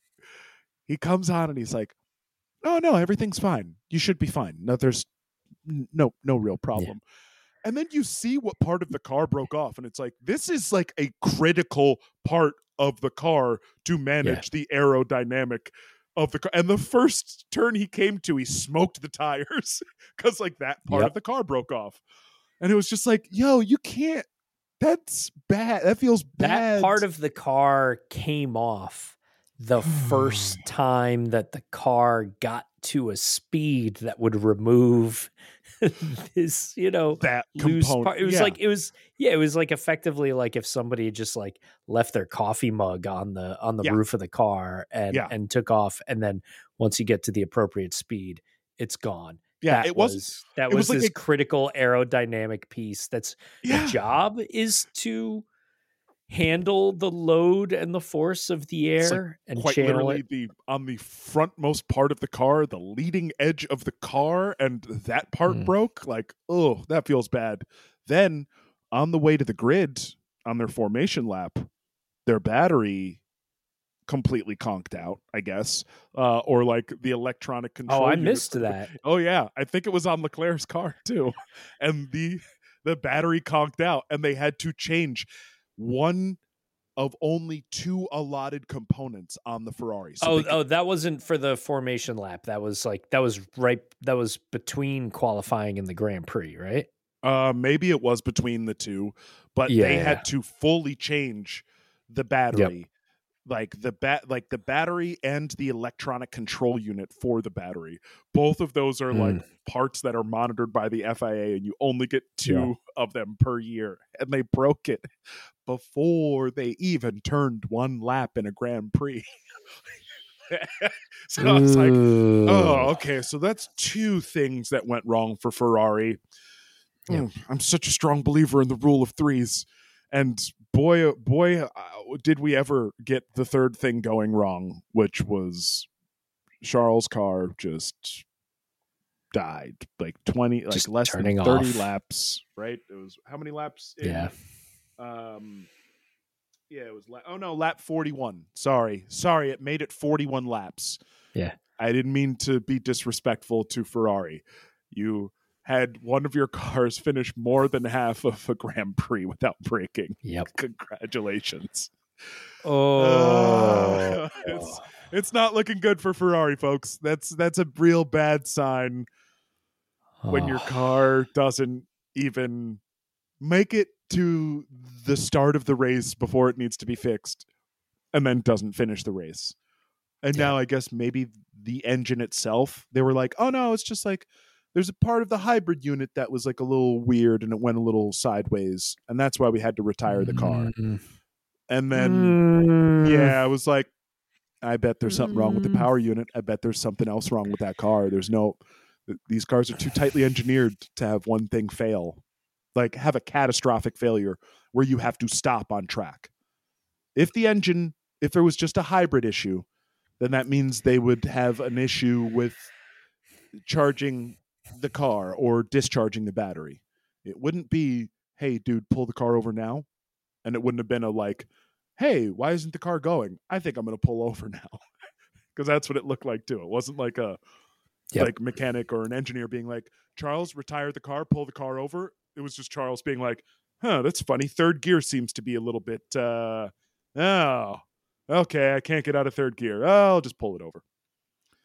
he comes on and he's like, "Oh no, everything's fine. You should be fine. No, there's no no real problem." And then you see what part of the car broke off, and it's like this is like a critical part of the car to manage the aerodynamic of the car. And the first turn he came to, he smoked the tires because like that part Yep. of the car broke off. And it was just like, yo, you can't. That's bad. That feels bad. That part of the car came off the first time that the car got to a speed that would remove this, you know, that loose component. part. It was Yeah. like it was yeah, it was like effectively like if somebody had just like left their coffee mug on the on the Yeah. roof of the car and Yeah. and took off and then once you get to the appropriate speed, it's gone. yeah, that it was. was that was, was like this a- critical aerodynamic piece that's the job is to handle the load and the force of the It's like air and quite channel literally it. the on the frontmost part of the car, the leading edge of the car, and that part Mm. broke. Like, oh, that feels bad. Then on the way to the grid on their formation lap, their battery completely conked out, I guess, uh, or like the electronic control. Oh, I missed that. Oh yeah, I think it was on Leclerc's car too, and the the battery conked out, and they had to change one of only two allotted components on the Ferrari. So Oh, could- oh, that wasn't for the formation lap. That was like that was right. That was between qualifying and the Grand Prix, right? uh, maybe it was between the two, but Yeah, they yeah. had to fully change the battery. Like the bat, like the battery and the electronic control unit for the battery. Both of those are like parts that are monitored by the FIA, and you only get two Yeah. of them per year. And they broke it before they even turned one lap in a Grand Prix. so I was like, Oh, okay. So that's two things that went wrong for Ferrari. Yeah. Mm, I'm such a strong believer in the rule of threes. And boy, oh, boy, uh, did we ever get the third thing going wrong, which was Charles' car just died like 20, like Just less than 30 off. laps, right? It was how many laps? in? Yeah. Um, yeah, it was. La- oh no, lap forty-one. Sorry, sorry. It made it forty-one laps. Yeah. I didn't mean to be disrespectful to Ferrari. You had one of your cars finish more than half of a Grand Prix without braking. Yep. Congratulations. Oh, Uh, it's it's not looking good for Ferrari, folks. That's that's a real bad sign when your car doesn't even make it to the start of the race before it needs to be fixed and then doesn't finish the race. And Yeah. now I guess maybe the engine itself, they were like, oh no, it's just like there's a part of the hybrid unit that was like a little weird and it went a little sideways. And that's why we had to retire the car. Mm. And then, Mm. yeah, I was like, I bet there's something wrong with the Mm. power unit. I bet there's something else wrong with that car. There's no, these cars are too tightly engineered to have one thing fail, like have a catastrophic failure where you have to stop on track. If the engine, if there was just a hybrid issue, then that means they would have an issue with charging the car or discharging the battery. It wouldn't be, hey, dude, pull the car over now. And it wouldn't have been a like, hey, why isn't the car going? I think I'm going to pull over now. Because that's what it looked like too. It wasn't like a Yep. like mechanic or an engineer being like, Charles, retire the car, pull the car over. It was just Charles being like, huh, that's funny. Third gear seems to be a little bit uh oh. Okay, I can't get out of third gear. Oh, I'll just pull it over.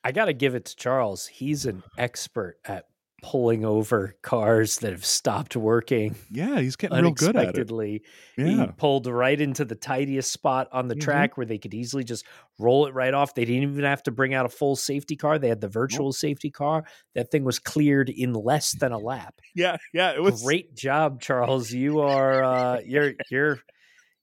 I got to give it to Charles. He's an expert at pulling over cars that have stopped working Yeah, he's getting real good at it. unexpectedly. He pulled right into the tidiest spot on the Mhm. track where they could easily just roll it right off. They didn't even have to bring out a full safety car. They had the virtual safety car. That thing was cleared in less than a lap. Yeah, yeah. It was Great job, Charles. You are uh you're you're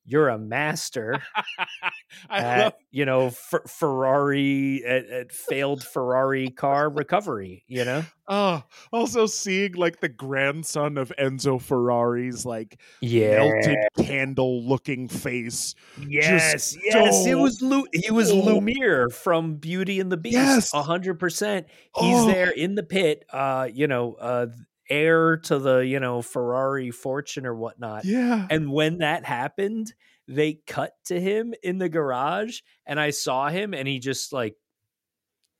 you're a master I at love you know Fer- Ferrari at, at failed Ferrari car recovery. You know, Oh, also seeing like the grandson of Enzo Ferrari's like yeah, melted candle looking face. yes, yes. It was Lu- he was Oh. Lumiere from Beauty and the Beast. Yes. a hundred percent. He's Oh. there in the pit. Uh, you know, uh, heir to the you know Ferrari fortune or whatnot. Yeah. And when that happened, they cut to him in the garage, and I saw him, and he just like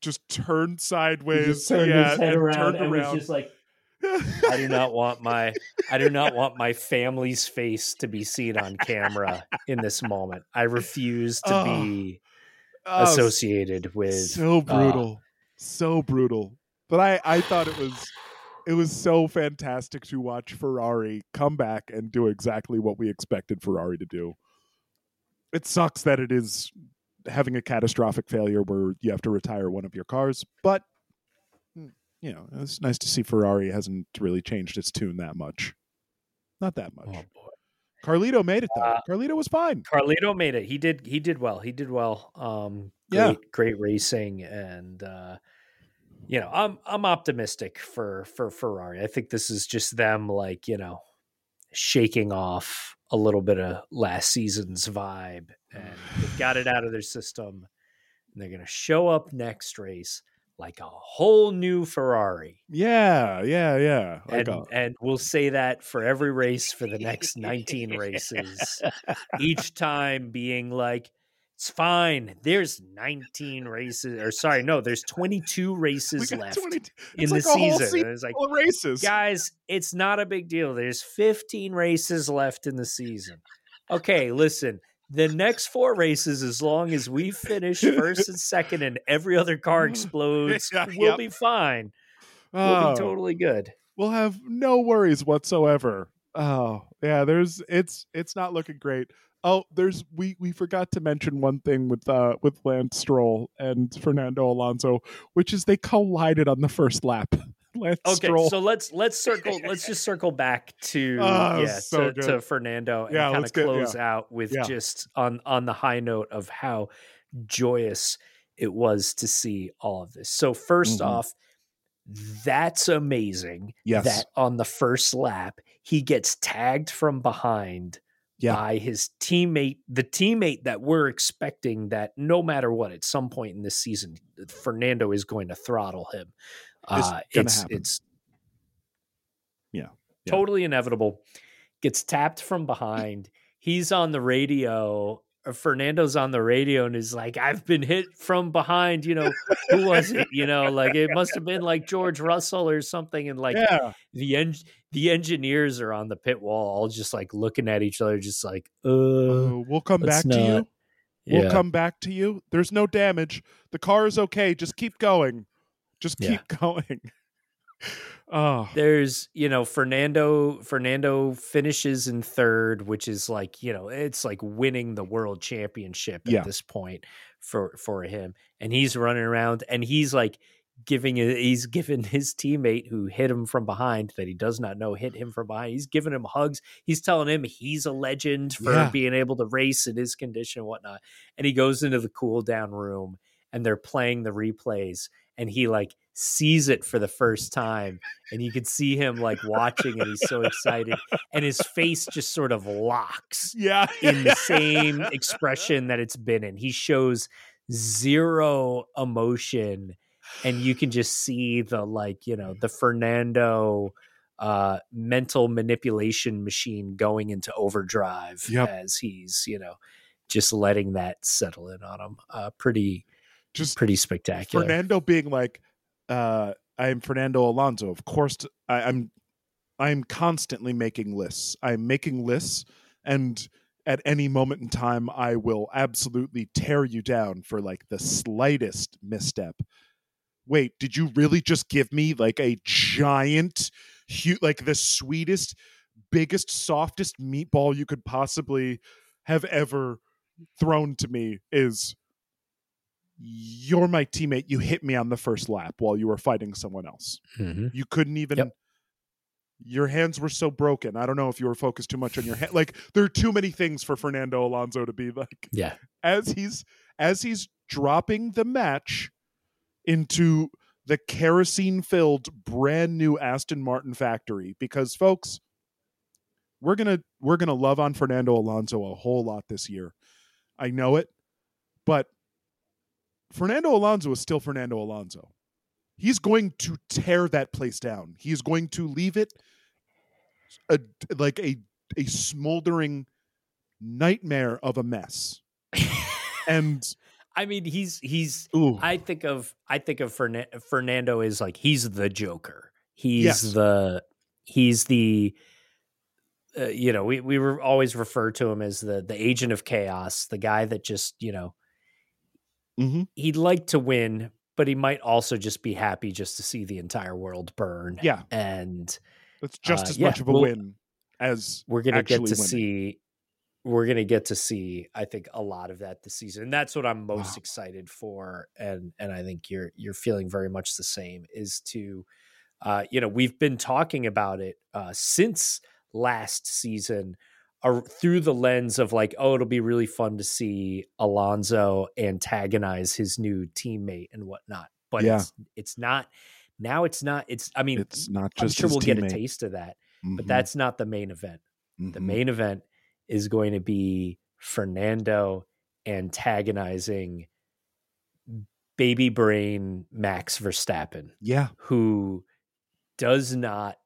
Just turned sideways. just turned yeah, his head and around turned and was just like, I do not want my I do not want my family's face to be seen on camera in this moment. I refuse to Oh, be Oh, associated with so uh, brutal. so brutal. But I I thought it was it was so fantastic to watch Ferrari come back and do exactly what we expected Ferrari to do. It sucks that it is having a catastrophic failure where you have to retire one of your cars, but mm, you know, it's nice to see Ferrari hasn't really changed its tune that much. Not that much. Oh boy. Carlito made it though. Uh, Carlito was fine. Carlito made it. He did he did well. He did well. Um Yeah. great great racing and uh you know, I'm I'm optimistic for for Ferrari. I think this is just them like, you know, shaking off a little bit of last season's vibe and they've got it out of their system and they're going to show up next race like a whole new Ferrari. Yeah, yeah, yeah. Like And, a- and we'll say that for every race for the next 19 races each time being like it's fine there's 19 races or sorry no there's 22 races left 22 in it's the like season season it's like races. guys it's not a big deal there's 15 races left in the season okay listen the next four races as long as we finish first and second and every other car explodes Yeah, we'll yep. be fine we'll Oh, be totally good we'll have no worries whatsoever. Oh, yeah, there's it's it's not looking great. Oh, there's we we forgot to mention one thing with uh with Lance Stroll and Fernando Alonso, which is they collided on the first lap. Lance Okay, Stroll. so let's let's circle let's just circle back to Oh, yeah so to, to Fernando and Yeah, kind let's of get- close out with Yeah. just on on the high note of how joyous it was to see all of this. So 1st Mhm. off, that's amazing yes. that on the first lap he gets tagged from behind Yeah. by his teammate, the teammate that we're expecting that no matter what, at some point in this season, Fernando is going to throttle him. It's Uh, it's happen. it's Yeah. Yeah. totally inevitable. Gets tapped from behind. He's on the radio. Or Fernando's on the radio and is like, "I've been hit from behind." You know, who was it? You know, like it must have been like George Russell or something. And like yeah. the en- the engineers are on the pit wall, all just like looking at each other, just like, "Uh, Uh, we'll come back to you. not." We'll come back to you. There's no damage. The car is okay. Just keep going. Just Yeah. keep going. Oh, there's you know fernando fernando finishes in third which is like you know it's like winning the world championship at Yeah. this point for for him and he's running around and he's like giving he's given his teammate who hit him from behind that he does not know hit him from behind he's giving him hugs he's telling him he's a legend for Yeah. being able to race in his condition and whatnot and he goes into the cool down room and they're playing the replays and he like sees it for the first time and you can see him like watching and he's so excited and his face just sort of locks yeah. in the same expression that it's been in he shows zero emotion and you can just see the like you know the fernando uh mental manipulation machine going into overdrive Yep. as he's you know just letting that settle in on him uh pretty Just pretty spectacular Fernando being like, uh, "I'm Fernando Alonso." Of course, I'm, I'm constantly making lists. I'm making lists, and at any moment in time I will absolutely tear you down for like the slightest misstep. Wait, did you really just give me like a giant hu- like the sweetest, biggest, softest meatball you could possibly have ever thrown to me is you're my teammate. You hit me on the first lap while you were fighting someone else. Mm-hmm. You couldn't even. Yep. Your hands were so broken. I don't know if you were focused too much on your hand. Like there are too many things for Fernando Alonso to be like Yeah. as he's as he's dropping the match into the kerosene filled brand new Aston Martin factory because folks we're going to we're going to love on Fernando Alonso a whole lot this year. I know it, but Fernando Alonso is still Fernando Alonso. He's going to tear that place down. He's going to leave it a, like a a smoldering nightmare of a mess. and I mean, he's he's. ooh, I think of I think of Fernan- Fernando is like he's the Joker. He's Yes. the he's the uh, you know we we were always refer to him as the the agent of chaos, the guy that just you know mhm. he'd like to win, but he might also just be happy just to see the entire world burn. yeah, and that's just Uh, as yeah, much of a well, win as we're gonna get to winning. see we're gonna get to see i think a lot of that this season and that's what i'm most Wow. excited for and and i think you're you're feeling very much the same is to uh you know we've been talking about it uh since last season uh, through the lens of like oh it'll be really fun to see alonso antagonize his new teammate and whatnot but Yeah. it's it's not now it's not it's i mean it's not just. i'm sure we'll get a taste of that but Mhm, that's not the main event the mhm. main event is going to be Fernando antagonizing baby brain Max Verstappen, yeah, who does not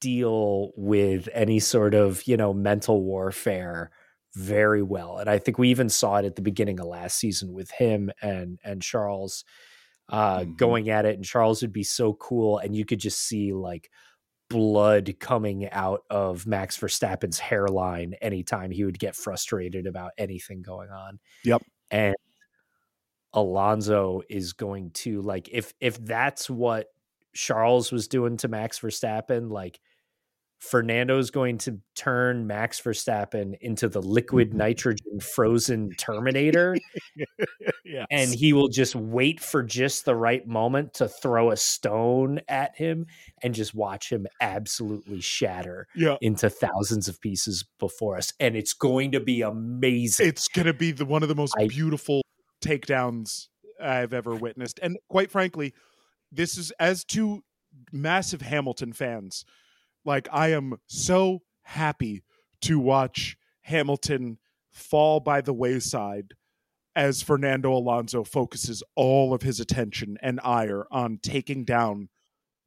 deal with any sort of, you know, mental warfare very well. And I think we even saw it at the beginning of last season with him and and Charles uh Mhm. going at it and Charles would be so cool and you could just see like blood coming out of Max Verstappen's hairline anytime he would get frustrated about anything going on. Yep. And Alonso is going to like if if that's what Charles was doing to Max Verstappen, like Fernando's going to turn Max Verstappen into the liquid mm-hmm. nitrogen frozen Terminator. Yes. and he will just wait for just the right moment to throw a stone at him and just watch him absolutely shatter yeah, into thousands of pieces before us. And it's going to be amazing. It's gonna be the one of the most I- beautiful takedowns I've ever witnessed. And quite frankly, this is as two massive Hamilton fans, like I am so happy to watch Hamilton fall by the wayside as Fernando Alonso focuses all of his attention and ire on taking down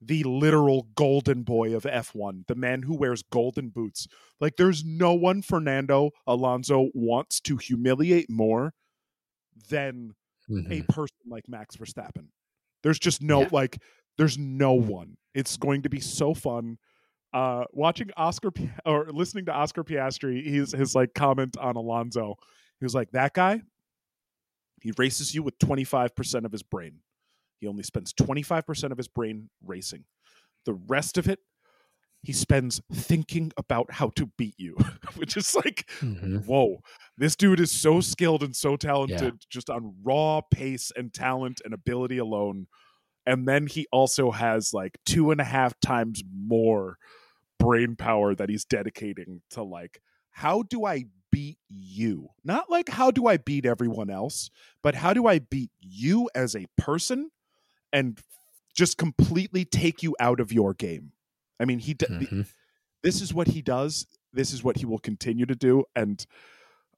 the literal golden boy of F1, the man who wears golden boots. Like, there's no one Fernando Alonso wants to humiliate more than a Mhm. person like Max Verstappen. There's just no, Yeah. like, there's no one. It's going to be so fun. Uh, watching Oscar or listening to Oscar Piastri, his his like comment on Alonso, he was like, "That guy, he races you with 25% of his brain. He only spends 25% of his brain racing. The rest of it, he spends thinking about how to beat you, which is like, Mhm. whoa, this dude is so skilled and so talented just on raw pace and talent and ability alone. And then he also has like two and a half times more brain power that he's dedicating to like, how do I beat you? Not like how do I beat everyone else, but how do I beat you as a person and just completely take you out of your game? I mean, he d- Mhm. this is what he does. This is what he will continue to do. And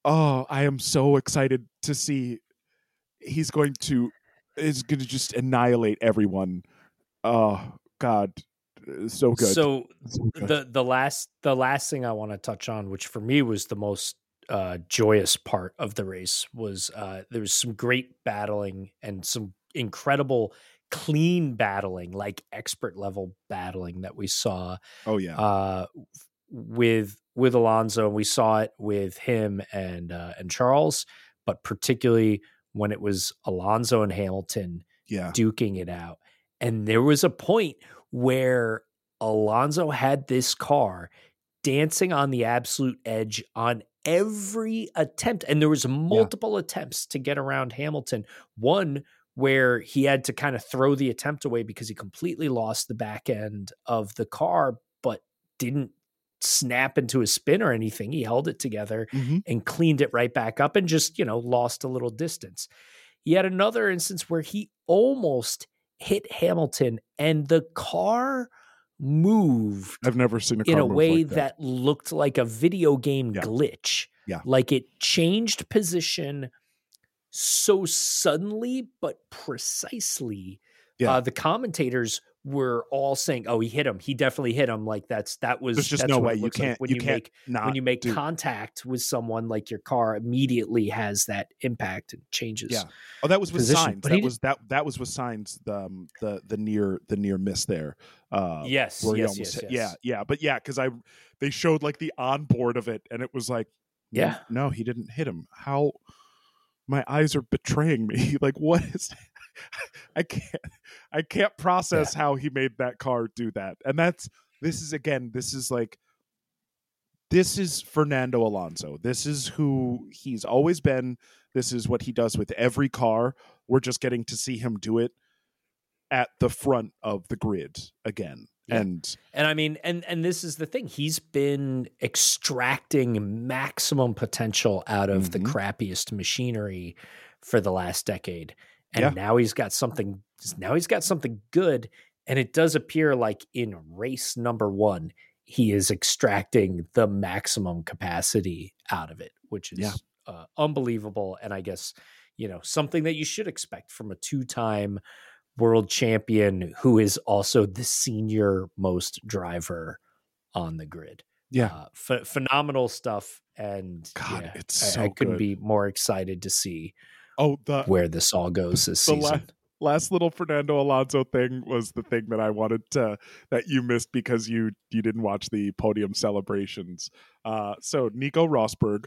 oh, I am so excited to see he's going to is going to just annihilate everyone. Oh God, so good. so So good. the the last the last thing I want to touch on, which for me was the most uh, joyous part of the race, was uh, there was some great battling and some incredible clean battling, like expert level battling that we saw oh yeah, uh, with with Alonso, and we saw it with him and uh, and Charles, but particularly when it was Alonso and Hamilton Yeah. duking it out. And there was a point where Alonso had this car dancing on the absolute edge on every attempt and there was multiple attempts to get around Hamilton. One where he had to kind of throw the attempt away because he completely lost the back end of the car but didn't snap into a spin or anything. He held it together Mhm. and cleaned it right back up and just, you know, lost a little distance. He had another instance where he almost hit Hamilton and the car moved I've never seen a car in a way like that. looked like a video game Yeah. glitch. Yeah. Like it changed position so suddenly but precisely. Yeah. Uh, the commentators were all saying, "Oh, he hit him. He definitely hit him." Like that's that was There's just no way you can't when you, you, can't make when you make do- contact with someone like your car immediately has that impact and changes. Yeah. Oh, that was with position, signs. but That was that that was with signs. The um, the the near the near miss there. Uh, Yes. where Yes. Yes. yes. Yeah, yeah, but yeah, because I they showed like the onboard of it, and it was like, no- Yeah. no, he didn't hit him. How my eyes are betraying me. like, what is? I can't, I can't process how he made that car do that, and that's this is again, this is like. This is Fernando Alonso. This is who he's always been. This is what he does with every car. We're just getting to see him do it at the front of the grid again. Yeah. And And I mean, and and this is the thing. He's been extracting maximum potential out of the Mhm. crappiest machinery for the last decade. And Yeah. now he's got something now he's got something good. And it does appear like in race number one, he is extracting the maximum capacity out of it, which is Yeah. uh, unbelievable. And I guess, you know, something that you should expect from a two time world champion who is also the senior most driver on the grid. yeah, Uh, ph- phenomenal stuff. And God, yeah, it's I, so I couldn't good. be more excited to see oh the where this all goes this the la- season. last little Fernando Alonso thing was the thing that I wanted to that you missed because you you didn't watch the podium celebrations. Uh, so Nico Rosberg,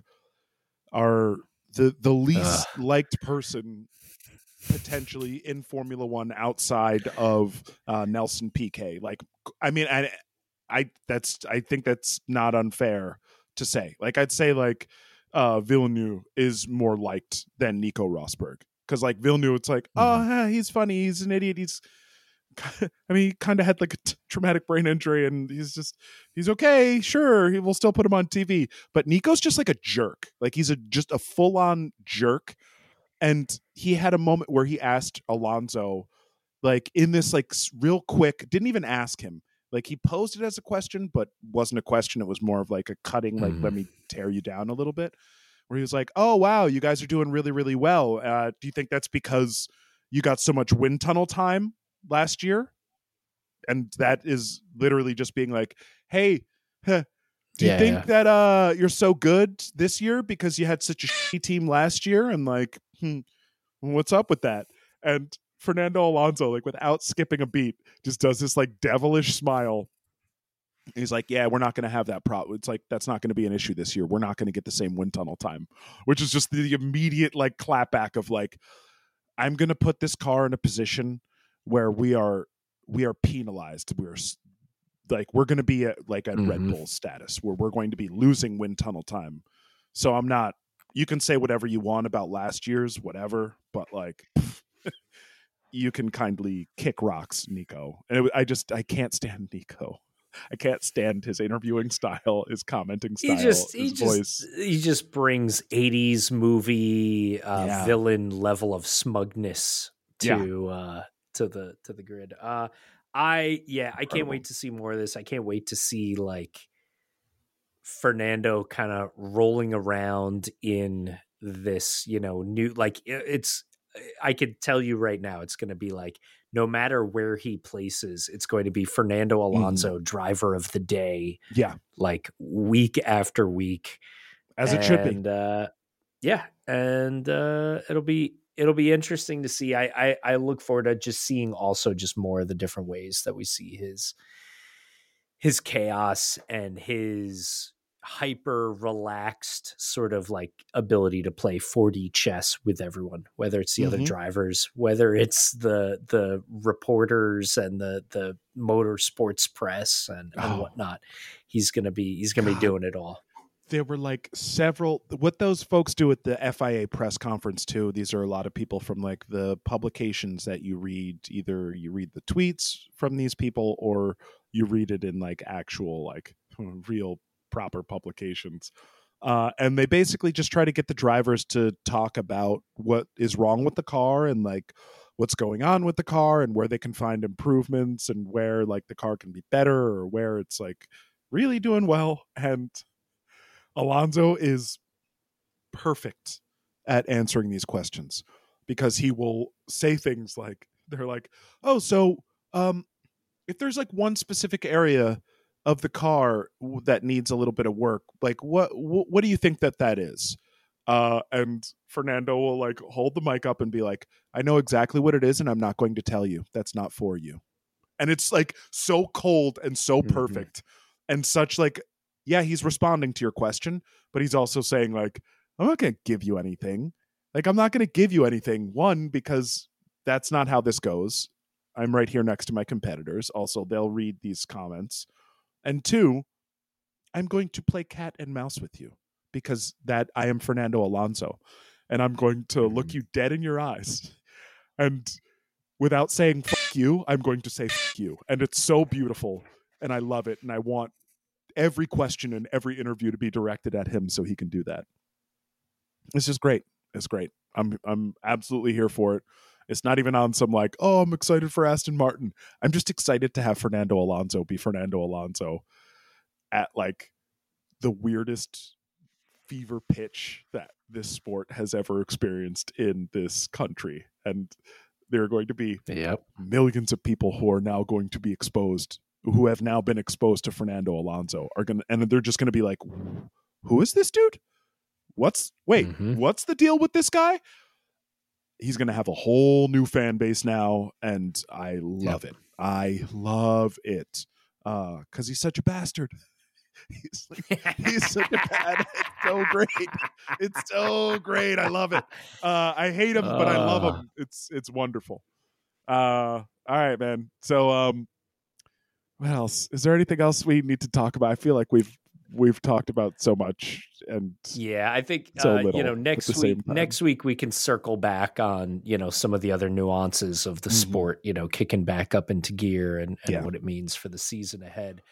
are the the least liked person potentially in Formula One outside of uh, Nelson Piquet. Like, I mean, I, I that's I think that's not unfair to say. Like, I'd say like uh, Villeneuve is more liked than Nico Rosberg because like Villeneuve, it's like, oh, yeah, he's funny, he's an idiot, he's. I mean, he kind of had like a t- traumatic brain injury, and he's just he's okay. Sure, he will still put him on TV, but Nico's just like a jerk. Like he's a just a full on jerk. And he had a moment where he asked Alonso, like in this like real quick, didn't even ask him. Like he posed it as a question, but wasn't a question. It was more of like a cutting, like Mhm. let me tear you down a little bit. Where he was like, "Oh wow, you guys are doing really really well. Uh, do you think that's because you got so much wind tunnel time last year?" And that is literally just being like, "Hey, huh, do you Yeah, think yeah. that uh you're so good this year because you had such a shitty team last year?" And like, hmm, what's up with that? And Fernando Alonso, like without skipping a beat, just does this like devilish smile. He's like, "Yeah, we're not going to have that problem. It's like that's not going to be an issue this year. We're not going to get the same wind tunnel time," which is just the immediate like clapback of like, "I'm going to put this car in a position where we are we are penalized. We're like we're going to be at like at Red Mhm. Bull status where we're going to be losing wind tunnel time. So I'm not. You can say whatever you want about last year's whatever, but like." you can kindly kick rocks, Nico. And it, I just I can't stand Nico. I can't stand his interviewing style, his commenting style, he just he his just he just brings 80s movie uh, Yeah. villain level of smugness Yeah. to uh to the to the grid. Uh I yeah, I can't Incredible. wait to see more of this. I can't wait to see like Fernando kind of rolling around in this, you know, new like it's I could tell you right now it's going to be like no matter where he places, it's going to be Fernando Alonso driver of the day Yeah, like week after week. As it should be. and, uh yeah and uh it'll be it'll be interesting to see. I, I i look forward to just seeing also just more of the different ways that we see his his chaos and his hyper relaxed sort of like ability to play 4D chess with everyone, whether it's the mm-hmm. other drivers, whether it's the the reporters and the the motorsports press and, and oh. whatnot. He's gonna be he's gonna God. be doing it all. There were like several what those folks do at the FIA press conference too. These are a lot of people from like the publications that you read. Either you read the tweets from these people or you read it in like actual like real proper publications. Uh, and they basically just try to get the drivers to talk about what is wrong with the car and like what's going on with the car and where they can find improvements and where like the car can be better or where it's like really doing well and Alonso is perfect at answering these questions because he will say things like they're like oh so um if there's like one specific area of the car that needs a little bit of work like what what, what do you think that that is uh, and fernando will like hold the mic up and be like i know exactly what it is and i'm not going to tell you that's not for you and it's like so cold and so mm-hmm. perfect mm-hmm. and such like yeah he's responding to your question but he's also saying like i'm not going to give you anything like i'm not going to give you anything one because that's not how this goes i'm right here next to my competitors also they'll read these comments and two, I'm going to play cat and mouse with you because that I am Fernando Alonso and I'm going to look mm-hmm. you dead in your eyes. And without saying fuck you, I'm going to say fuck you. And it's so beautiful and I love it and I want every question and every interview to be directed at him so he can do that. It's just great. It's great. I'm I'm absolutely here for it. It's not even on some like, oh, I'm excited for Aston Martin. I'm just excited to have Fernando Alonso be Fernando Alonso at like the weirdest fever pitch that this sport has ever experienced in this country. And there are going to be yep. millions of people who are now going to be exposed, who have now been exposed to Fernando Alonso, are going to, and they're just going to be like, who is this dude? What's wait, mm-hmm. what's the deal with this guy? He's going to have a whole new fan base now, and I love yep. it. I love it because uh, he's such a bastard. he's like, he's such a bad. It's so great. It's so great. I love it. Uh, I hate him, but I love him. It's it's wonderful. Uh, all right, man. So, um, what else? Is there anything else we need to talk about? I feel like we've we've talked about so much and yeah i think so uh, you know next week next week we can circle back on you know some of the other nuances of the mm-hmm. sport you know kicking back up into gear and, and yeah. what it means for the season ahead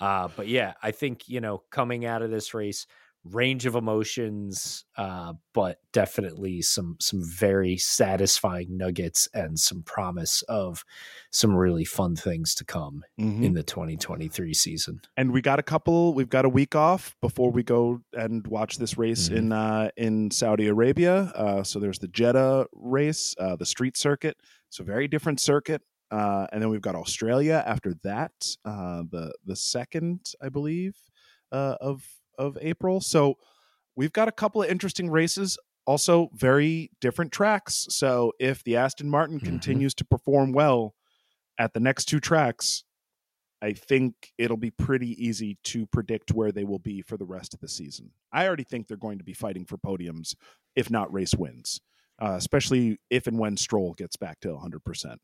uh, but yeah i think you know coming out of this race range of emotions, uh, but definitely some some very satisfying nuggets and some promise of some really fun things to come mm-hmm. in the 2023 season. And we got a couple. We've got a week off before we go and watch this race mm-hmm. in uh, in Saudi Arabia. Uh, so there's the Jeddah race, uh, the street circuit. So very different circuit. Uh, and then we've got Australia after that, uh, the the second, I believe, of of April. So we've got a couple of interesting races, also very different tracks. So if the Aston Martin mm-hmm. continues to perform well at the next two tracks, I think it'll be pretty easy to predict where they will be for the rest of the season. I already think they're going to be fighting for podiums, if not race wins, uh, especially if and when Stroll gets back to 100%,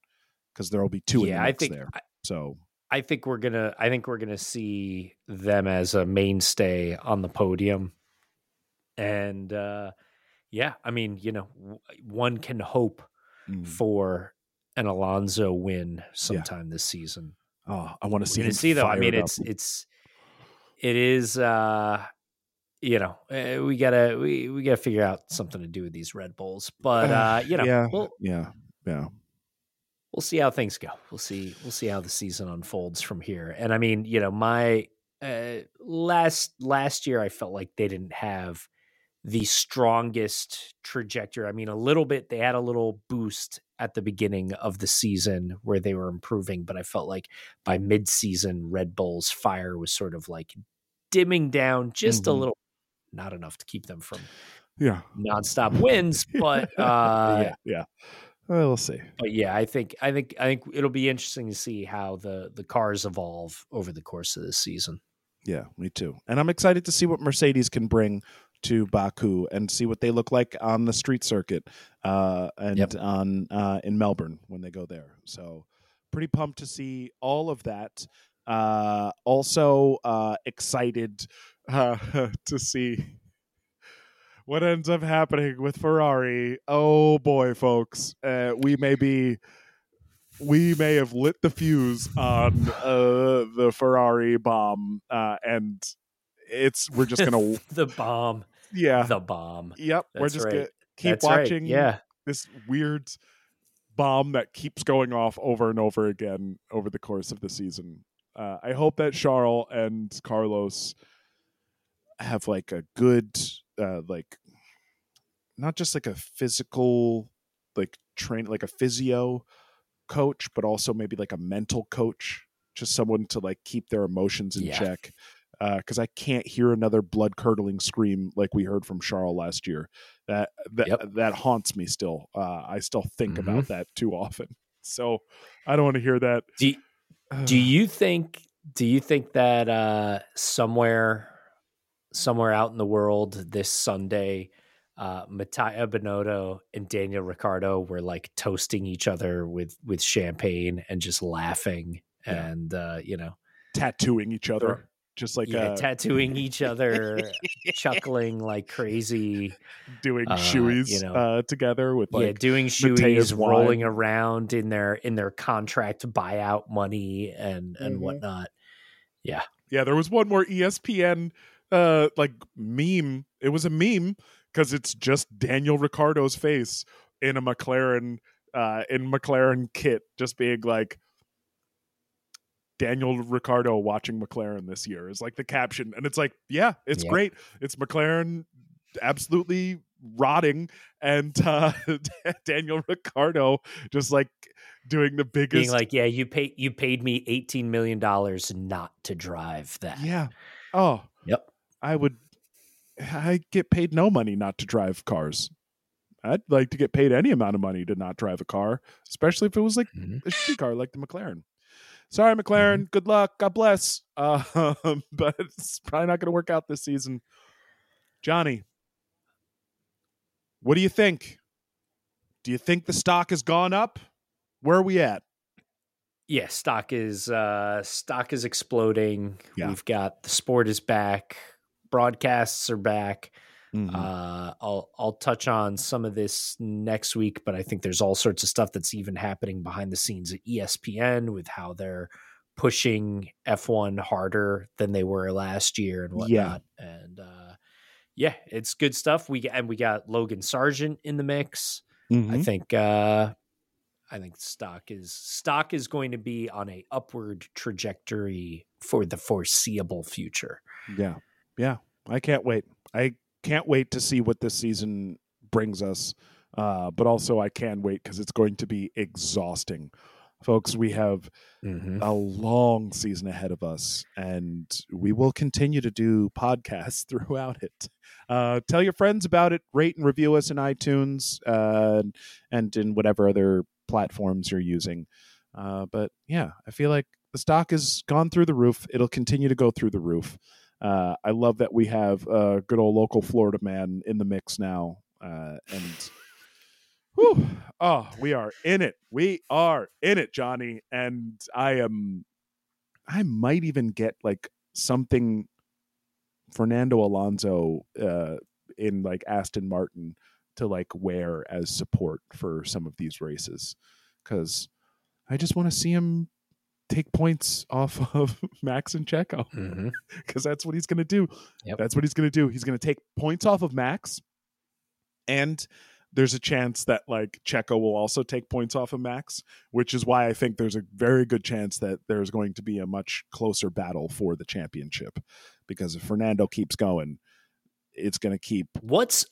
because there will be two yeah, in the mix I think, there. So I think we're gonna I think we're gonna see them as a mainstay on the podium, and uh, yeah, I mean, you know, one can hope mm. for an Alonso win sometime yeah. this season. Oh, I want to see. see though. I mean, it's it's it is. uh you know, eh, we gotta we we gotta figure out something to do with these Red Bulls, but uh, you know, yeah, we'll, yeah, yeah we'll see how things go. We'll see. We'll see how the season unfolds from here. And I mean, you know, my uh, last last year, I felt like they didn't have the strongest trajectory. I mean, a little bit. They had a little boost at the beginning of the season where they were improving, but I felt like by mid-season, Red Bull's fire was sort of like dimming down just mm-hmm. a little. Not enough to keep them from yeah nonstop wins, but uh, yeah, yeah Well, we'll see. But yeah, I think I think I think it'll be interesting to see how the the cars evolve over the course of this season. Yeah, me too. And I'm excited to see what Mercedes can bring to Baku and see what they look like on the street circuit uh, and Yep. on uh, in Melbourne when they go there. So pretty pumped to see all of that. Uh, also uh, excited uh, to see what ends up happening with Ferrari. Oh boy, folks, uh, we may be we may have lit the fuse on uh, the Ferrari bomb, uh, and it's we're just gonna the bomb, yeah, the bomb. yep, we're just right. gonna keep That's right, watching Yeah, this weird bomb that keeps going off over and over again over the course of the season. Uh, I hope that Charles and Carlos have like a good, uh, like not just like a physical, like train, like a physio coach, but also maybe like a mental coach, just someone to like keep their emotions in Yeah. check. Because I can't hear another blood curdling scream like we heard from Charles last year. That that Yep. that haunts me still. Uh, I still think Mhm. about that too often. So I don't want to hear that. do you- do you think do you think that uh somewhere somewhere out in the world this sunday uh Mattia Binotto and Daniel Ricciardo were like toasting each other with with champagne and just laughing Yeah. and uh you know tattooing each other, just like yeah, uh, tattooing each other chuckling like crazy doing uh, shoeys you know. uh, together with yeah doing shoeys rolling wine. around in their in their contract buyout money and and Mhm. whatnot yeah. Yeah. There was one more ESPN uh, like meme. It was a meme because it's just Daniel Ricciardo's face in a McLaren uh, in McLaren kit, just being like. Daniel Ricciardo watching McLaren this year is like the caption, and it's like, yeah, it's Yep. great. It's McLaren absolutely rotting, and uh, Daniel Ricciardo just like doing the biggest being like, "Yeah, you paid you paid me eighteen million dollars not to drive that." Yeah. Oh. I would. I get paid no money not to drive cars. I'd like to get paid any amount of money to not drive a car, especially if it was like Mhm. a shitty car like the McLaren. Sorry, McLaren. Good luck. God bless. Uh, but it's probably not going to work out this season. Johnny, what do you think? Do you think the stock has gone up? Where are we at? Yeah, stock is uh stock is exploding. Yeah. We've got the sport is back, broadcasts are back. Mm-hmm. Uh, I'll I'll touch on some of this next week, but I think there's all sorts of stuff that's even happening behind the scenes at ESPN with how they're pushing F1 harder than they were last year and Yeah. whatnot. And uh, yeah, it's good stuff. We and we got Logan Sargeant in the mix. Mm-hmm. I think uh, I think stock is stock is going to be on a upward trajectory for the foreseeable future. Yeah. Yeah. I can't wait. I can't wait to see what this season brings us. Uh, but also, I can wait because it's going to be exhausting. Folks, we have Mm-hmm. a long season ahead of us, and we will continue to do podcasts throughout it. Uh, tell your friends about it, rate and review us in iTunes uh, and in whatever other platforms you're using. Uh, but yeah, I feel like the stock has gone through the roof. It'll continue to go through the roof. Uh, I love that we have a good old local Florida man in the mix now. Uh, and whew, oh, we are in it. We are in it, Johnny. And I am, I might even get like something Fernando Alonso uh, in like Aston Martin to like wear as support for some of these races because I just want to see him take points off of Max and Checo Mm-hmm. because that's what he's going to do. Yep. That's what he's going to do. He's going to take points off of Max, and there's a chance that like Checo will also take points off of Max, which is why I think there's a very good chance that there's going to be a much closer battle for the championship. Because if Fernando keeps going, it's going to keep. What's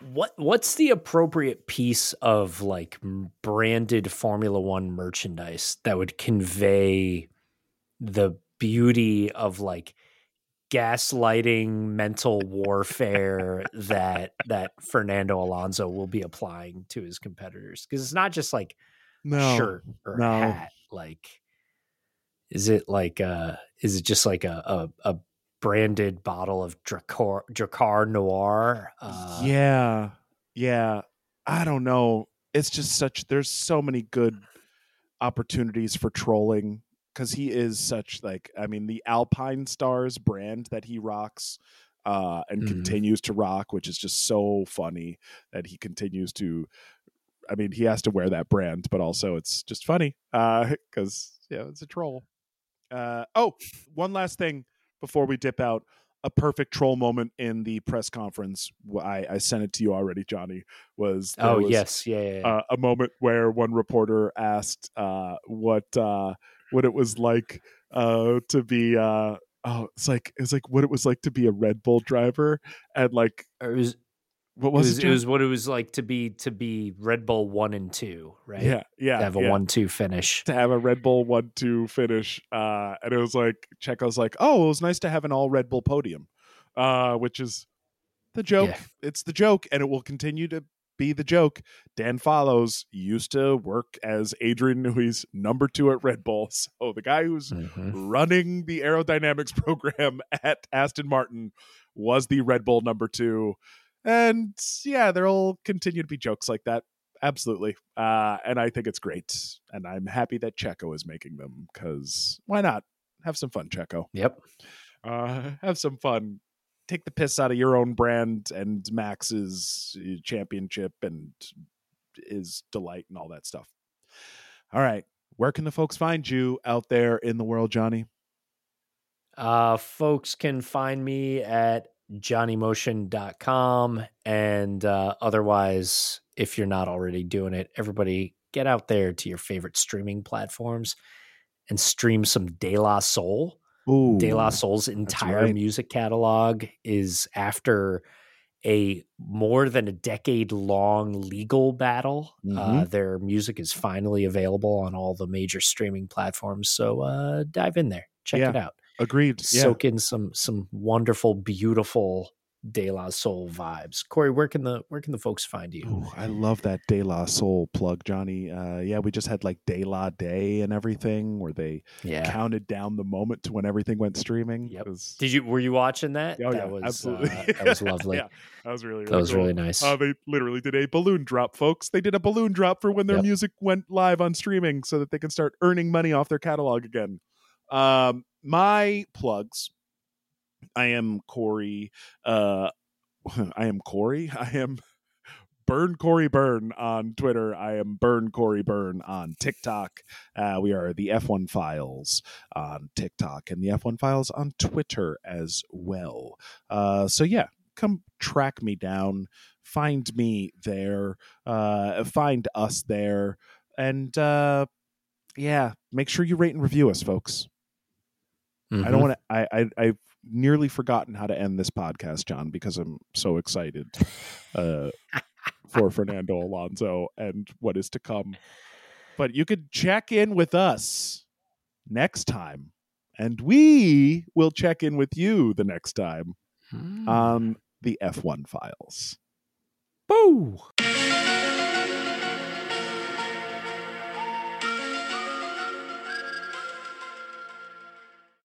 what what's the appropriate piece of like branded Formula 1 merchandise that would convey the beauty of like gaslighting mental warfare that that Fernando Alonso will be applying to his competitors because it's not just like no, shirt or no. hat like is it like uh is it just like a a, a branded bottle of Drakkar Drakkar Noir uh yeah, yeah. I don't know. It's just such. There's so many good opportunities for trolling because he is such like. I mean, the Alpinestars brand that he rocks. Uh, and Mhm. continues to rock, which is just so funny that he continues to. I mean, he has to wear that brand, but also it's just funny because yeah, it's a troll. Uh, oh, one last thing before we dip out a perfect troll moment in the press conference. I, I sent it to you already, Johnny. Was oh was, yes yeah, yeah, yeah. uh, a moment where one reporter asked uh, what uh, what it was like uh, to be. Uh, oh, it's like it's like what it was like to be a Red Bull driver, and like it was what it was was, it? it was what it was like to be to be Red Bull one and two, right? yeah, yeah, to have a yeah. one two finish. to have a Red Bull one two finish. Uh, and it was like Checo's like, oh, it was nice to have an all Red Bull podium, uh, which is the joke. Yeah. It's the joke, and it will continue to be the joke. Dan Fallows used to work as Adrian Newey's number two at Red Bull. So the guy who's Mhm. running the aerodynamics program at Aston Martin was the Red Bull number two. And yeah, there'll continue to be jokes like that. Absolutely. Uh, and I think it's great. And I'm happy that Checo is making them because why not? Have some fun, Checo. Yep. Uh, have some fun. Take the piss out of your own brand and Max's uh, championship and his delight and all that stuff. All right. Where can the folks find you out there in the world, Johnny? Uh, folks can find me at johnnymotion.com. And uh, otherwise, if you're not already doing it, everybody get out there to your favorite streaming platforms and stream some De La Soul. Ooh. De La Soul's entire right. music catalog is after a more than a decade long legal battle. Uh, Mhm. their music is finally available on all the major streaming platforms. So uh, dive in there, check Yeah. it out Agreed. Yeah. soak in some some wonderful, beautiful De La Soul vibes. Corey, where can the where can the folks find you? Ooh, I love that De La Soul plug, Johnny. Uh, yeah, we just had like De La Day and everything where they Yeah. counted down the moment to when everything went streaming. Yep. Was- Did you were you watching that? Oh, that yeah, was absolutely. uh, that was lovely. yeah, that was really, really that was cool. really nice. Uh, they literally did a balloon drop, folks. They did a balloon drop for when their Yep. music went live on streaming so that they can start earning money off their catalog again. Um, my plugs. I am Corey. Uh, I am Corey. I am Burn Corey Burn on Twitter. I am Burn Corey Burn on TikTok. Uh, we are the F1 Files on TikTok and the F1 Files on Twitter as well. Uh, so yeah, come track me down, find me there, uh, find us there, and uh, yeah, make sure you rate and review us, folks. I Mhm. don't want to. I, I I've nearly forgotten how to end this podcast, John, because I'm so excited uh, for Fernando Alonso and what is to come. But you could check in with us next time, and we will check in with you the next time Mm. on the F1 files. Boo!